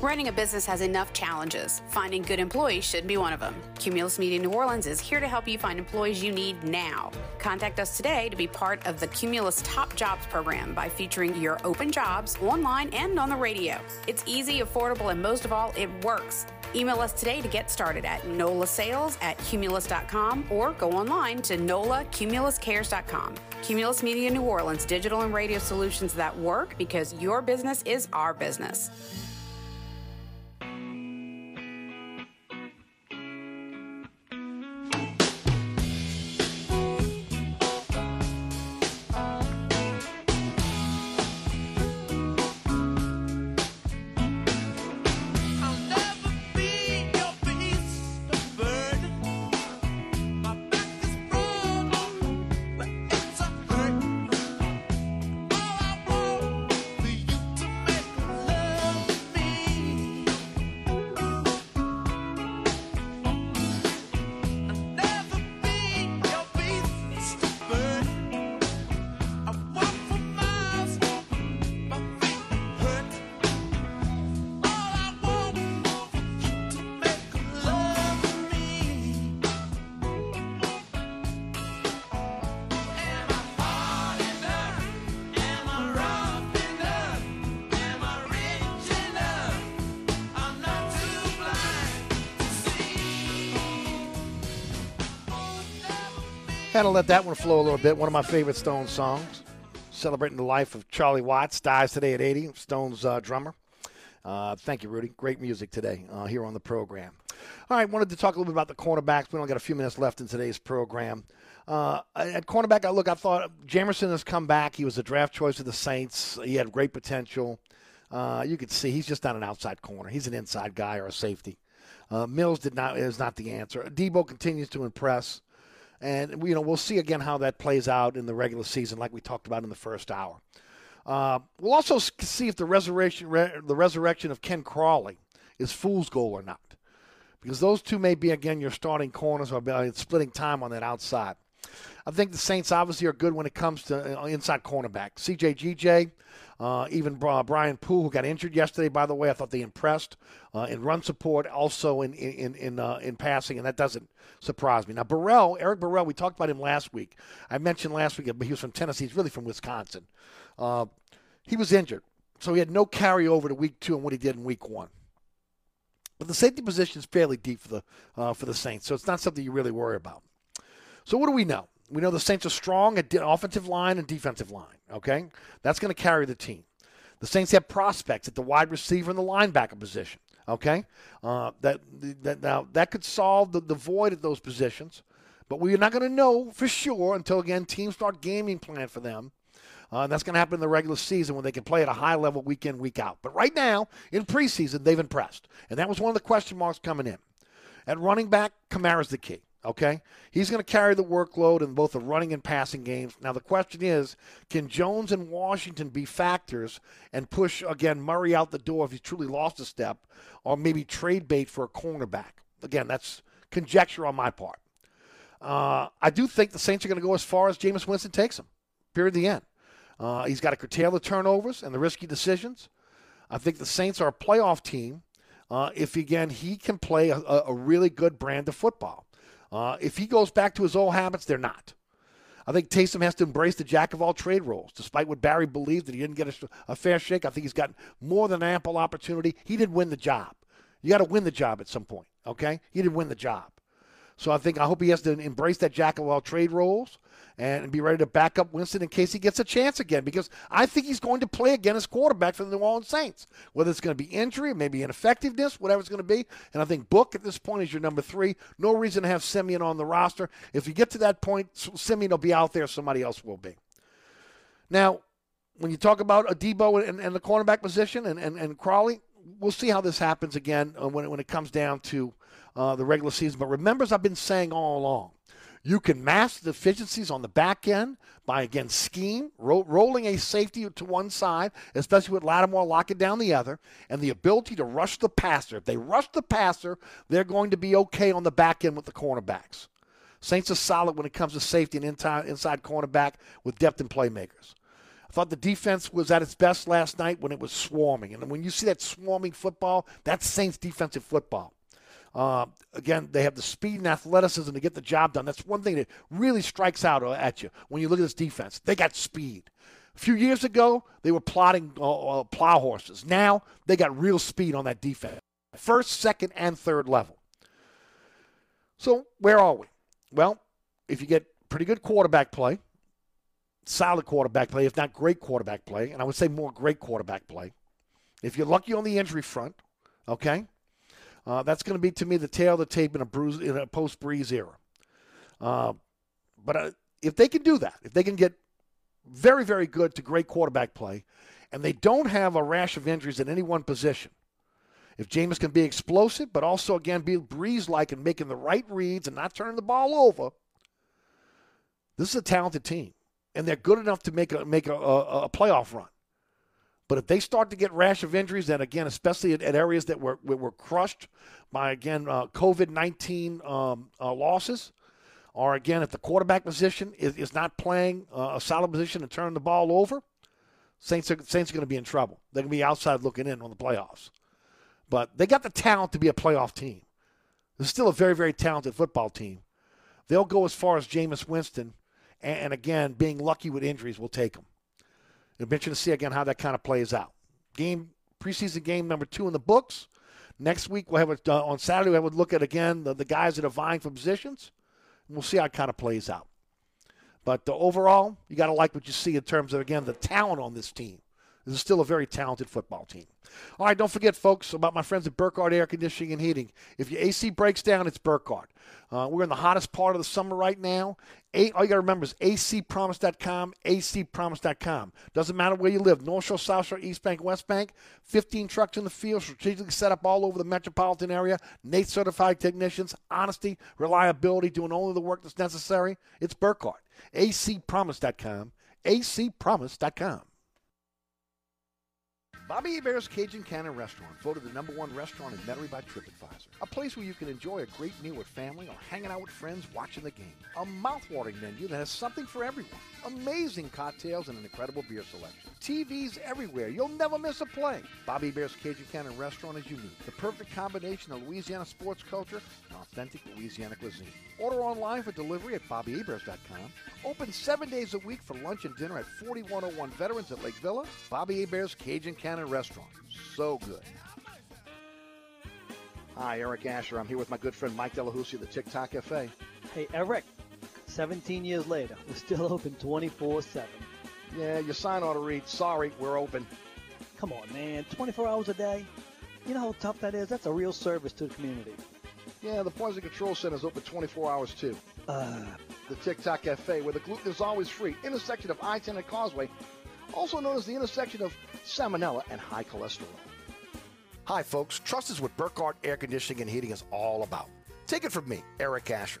Running a business has enough challenges. Finding good employees shouldn't be one of them. Cumulus Media New Orleans is here to help you find employees you need now. Contact us today to be part of the Cumulus Top Jobs program by featuring your open jobs online and on the radio. It's easy, affordable, and most of all, it works. Email us today to get started at nolasales at cumulus.com or go online to nolacumuluscares.com. Cumulus Media New Orleans, digital and radio solutions that work because your business is our business. Had to let that one flow a little bit. One of my favorite Stones songs, celebrating the life of Charlie Watts, dies today at 80. Stones uh, drummer. Uh, thank you, Rudy. Great music today uh, here on the program. All right, wanted to talk a little bit about the cornerbacks. We only got a few minutes left in today's program. Uh, at cornerback, I look. I thought Jamerson has come back. He was a draft choice of the Saints. He had great potential. Uh, you could see he's just not an outside corner. He's an inside guy or a safety. Uh, Mills did not is not the answer. Debo continues to impress. And you know we'll see again how that plays out in the regular season, like we talked about in the first hour. Uh, we'll also see if the resurrection re- the resurrection of Ken Crawley is fool's goal or not, because those two may be again your starting corners or splitting time on that outside. I think the Saints obviously are good when it comes to uh, inside cornerback. CJ GJ, uh, even Brian Poole, who got injured yesterday, by the way, I thought they impressed uh, in run support, also in in in uh, in passing, and that doesn't surprise me. Now Burrell, Eric Burrell, we talked about him last week. I mentioned last week, but he was from Tennessee. He's really from Wisconsin. Uh, he was injured, so he had no carryover to week two and what he did in week one. But the safety position is fairly deep for the uh, for the Saints, so it's not something you really worry about. So what do we know? We know the Saints are strong at offensive line and defensive line. Okay, that's going to carry the team. The Saints have prospects at the wide receiver and the linebacker position. Okay, uh, that, that now that could solve the, the void at those positions, but we're not going to know for sure until again teams start gaming plan for them. Uh, that's going to happen in the regular season when they can play at a high level week in, week out. But right now, in preseason, they've impressed. And that was one of the question marks coming in. At running back, Kamara's the key. Okay? He's going to carry the workload in both the running and passing games. Now, the question is can Jones and Washington be factors and push, again, Murray out the door if he's truly lost a step, or maybe trade bait for a cornerback? Again, that's conjecture on my part. Uh, I do think the Saints are going to go as far as Jameis Winston takes them, period, the end. Uh, he's got to curtail the turnovers and the risky decisions. I think the Saints are a playoff team uh, if, again, he can play a, a really good brand of football. Uh, if he goes back to his old habits, they're not. I think Taysom has to embrace the jack of all trade roles. Despite what Barry believed that he didn't get a, a fair shake, I think he's got more than ample opportunity. He didn't win the job. You got to win the job at some point, okay? He didn't win the job. So I think I hope he has to embrace that jack of all trade roles and be ready to back up Winston in case he gets a chance again because I think he's going to play again as quarterback for the New Orleans Saints. Whether it's going to be injury, maybe ineffectiveness, whatever it's going to be. And I think Book at this point is your number three. No reason to have Siemian on the roster. If you get to that point, Siemian will be out there, somebody else will be. Now, when you talk about Adebo and, and the cornerback position and, and, and Crawley, we'll see how this happens again uh, when, it- when it comes down to uh, the regular season. But remember, as I've been saying all along, you can mask the deficiencies on the back end by, again, scheme, ro- rolling a safety to one side, especially with Lattimore locking down the other, and the ability to rush the passer. If they rush the passer, they're going to be okay on the back end with the cornerbacks. Saints are solid when it comes to safety and inside, inside cornerback with depth and playmakers. I thought the defense was at its best last night when it was swarming. And when you see that swarming football, that's Saints defensive football. Uh, again, they have the speed and athleticism to get the job done. That's one thing that really strikes out at you when you look at this defense. They got speed. A few years ago, they were plotting uh, uh, plow horses. Now they got real speed on that defense. First, second, and third level. So where are we? Well, if you get pretty good quarterback play, solid quarterback play, if not great quarterback play, and I would say more great quarterback play. If you're lucky on the injury front, okay, uh, that's going to be to me the tail of the tape in a bruise in a post Brees era. Uh, but uh, if they can do that, if they can get very very good to great quarterback play, and they don't have a rash of injuries at any one position. If Jameis can be explosive, but also again be Brees like and making the right reads and not turning the ball over, this is a talented team, and they're good enough to make a make a, a, a playoff run. But if they start to get rash of injuries, and again, especially at, at areas that were were crushed by again uh, COVID nineteen um, uh, losses, or again if the quarterback position is, is not playing uh, a solid position to turn the ball over, Saints are, Saints are going to be in trouble. They're going to be outside looking in on the playoffs. But they got the talent to be a playoff team. They're still a very very talented football team. They'll go as far as Jameis Winston, and, and again, being lucky with injuries will take them. It'll be interesting to see again how that kind of plays out. Game preseason game number two in the books. Next week we'll have a, uh, on Saturday we'll have a look at again the, the guys that are vying for positions. And we'll see how it kind of plays out. But uh, overall, you got to like what you see in terms of again the talent on this team. This is still a very talented football team. All right, don't forget, folks, about my friends at Burkhardt Air Conditioning and Heating. If your AC breaks down, it's Burkhardt. Uh, we're in the hottest part of the summer right now. A, all you got to remember is acpromise.com, acpromise.com. Doesn't matter where you live, North Shore, South Shore, East Bank, West Bank. 15 trucks in the field, strategically set up all over the metropolitan area. Nate certified technicians, honesty, reliability, doing only the work that's necessary. It's Burkhardt. acpromise.com, acpromise.com. Bobby Hebert's Cajun Cannon Restaurant, voted the number one restaurant in Metairie by TripAdvisor. A place where you can enjoy a great meal with family or hanging out with friends watching the game. A mouthwatering menu that has something for everyone. Amazing cocktails and an incredible beer selection. TVs everywhere. You'll never miss a play. Bobby Hebert's Cajun Cannon Restaurant is unique. The perfect combination of Louisiana sports culture and authentic Louisiana cuisine. Order online for delivery at BobbyHeberts.com. Open seven days a week for lunch and dinner at 4101 Veterans at Lake Villa. Bobby Hebert's Cajun Cannon Restaurant. So good. Hi, Eric Asher. I'm here with my good friend Mike Delahousie of the TikTok Cafe. Hey, Eric, 17 years later, we're still open 24 7. Yeah, your sign ought to read, sorry, we're open. Come on, man. 24 hours a day? You know how tough that is? That's a real service to the community. Yeah, the Poison Control Center is open 24 hours too. Uh, the TikTok Cafe, where the gluten is always free, intersection of I-10 and Causeway, also known as the intersection of salmonella and high cholesterol. Hi, folks. Trust is what Burkhardt Air Conditioning and Heating is all about. Take it from me, Eric Asher.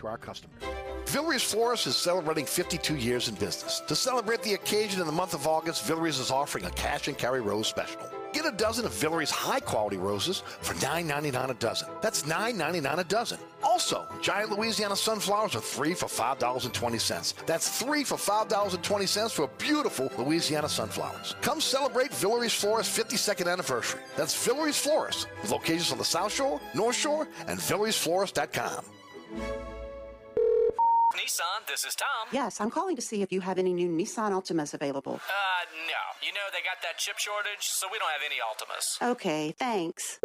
to our customers. Villere's Florist is celebrating 52 years in business. To celebrate the occasion in the month of August, Villere's is offering a cash and carry rose special. Get a dozen of Villere's high quality roses for $9.99 a dozen. That's $9.99 a dozen. Also, giant Louisiana sunflowers are three for $5.20. That's three for $5.20 for beautiful Louisiana sunflowers. Come celebrate Villere's Florist 52nd anniversary. That's Villere's Florist, with locations on the South Shore, North Shore, and Villere'sFlorist.com. Nissan, this is Tom. Yes, I'm calling to see if you have any new Nissan Altimas available. Uh, no. You know they got that chip shortage, so we don't have any Altimas. Okay, thanks.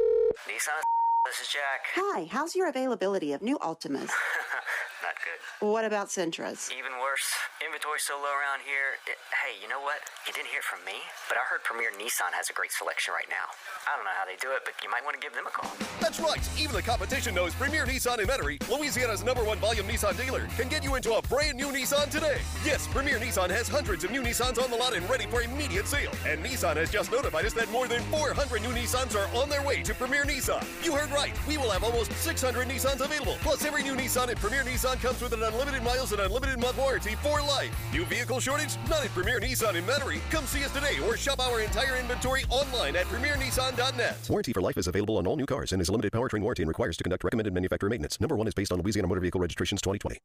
Nissan, this is Jack. Hi, how's your availability of new Altimas? Not good. what about Sentras? Even worse. Inventory's so low around here. It- hey, you know what? You didn't hear from me, but I heard Premier Nissan has a great selection right now. I don't know how they do it, but you might want to give them a call. That's right. Even the competition knows Premier Nissan in Metairie, Louisiana's number one volume Nissan dealer, can get you into a brand new Nissan today. Yes, Premier Nissan has hundreds of new Nissans on the lot and ready for immediate sale. And Nissan has just notified us that more than 400 new Nissans are on their way to Premier Nissan. You heard right. We will have almost 600 Nissans available. Plus, every new Nissan at Premier Nissan comes with an unlimited miles and unlimited month warranty for life. New vehicle shortage? Not at Premier Nissan in Metairie. Come see us today or shop our entire inventory online at premiernissan.net. Warranty for life is available on all new cars and is a limited powertrain warranty and requires to conduct recommended manufacturer maintenance. Number one is based on Louisiana Motor Vehicle Registrations 2020.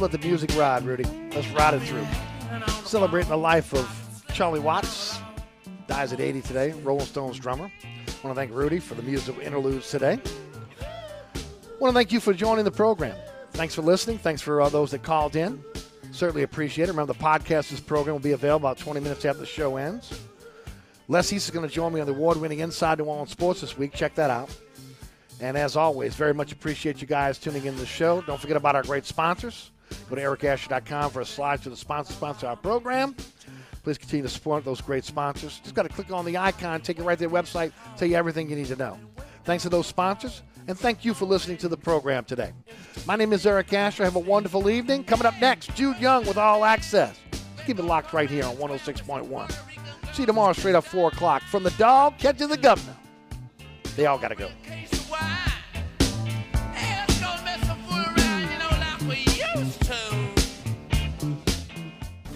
Let the music ride, Rudy. Let's ride it through. Celebrating the life of Charlie Watts. Dies at 80 today. Rolling Stones drummer. want to thank Rudy for the musical interludes today. want to thank you for joining the program. Thanks for listening. Thanks for uh, those that called in. Certainly appreciate it. Remember, the podcast this program will be available about 20 minutes after the show ends. Les East is going to join me on the award-winning Inside New Orleans Sports this week. Check that out. And as always, very much appreciate you guys tuning in to the show. Don't forget about our great sponsors. Go to ericasher.com for a slide to the sponsor sponsor our program. Please continue to support those great sponsors. Just got to click on the icon, take you right to their website, tell you everything you need to know. Thanks to those sponsors, and thank you for listening to the program today. My name is Eric Asher. Have a wonderful evening. Coming up next, Jude Young with All Access. Keep it locked right here on 106.1. See you tomorrow straight up 4 o'clock. From the dog, catching the governor. They all got to go.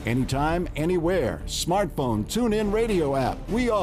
Anytime, anywhere. Smartphone, tune in radio app. We are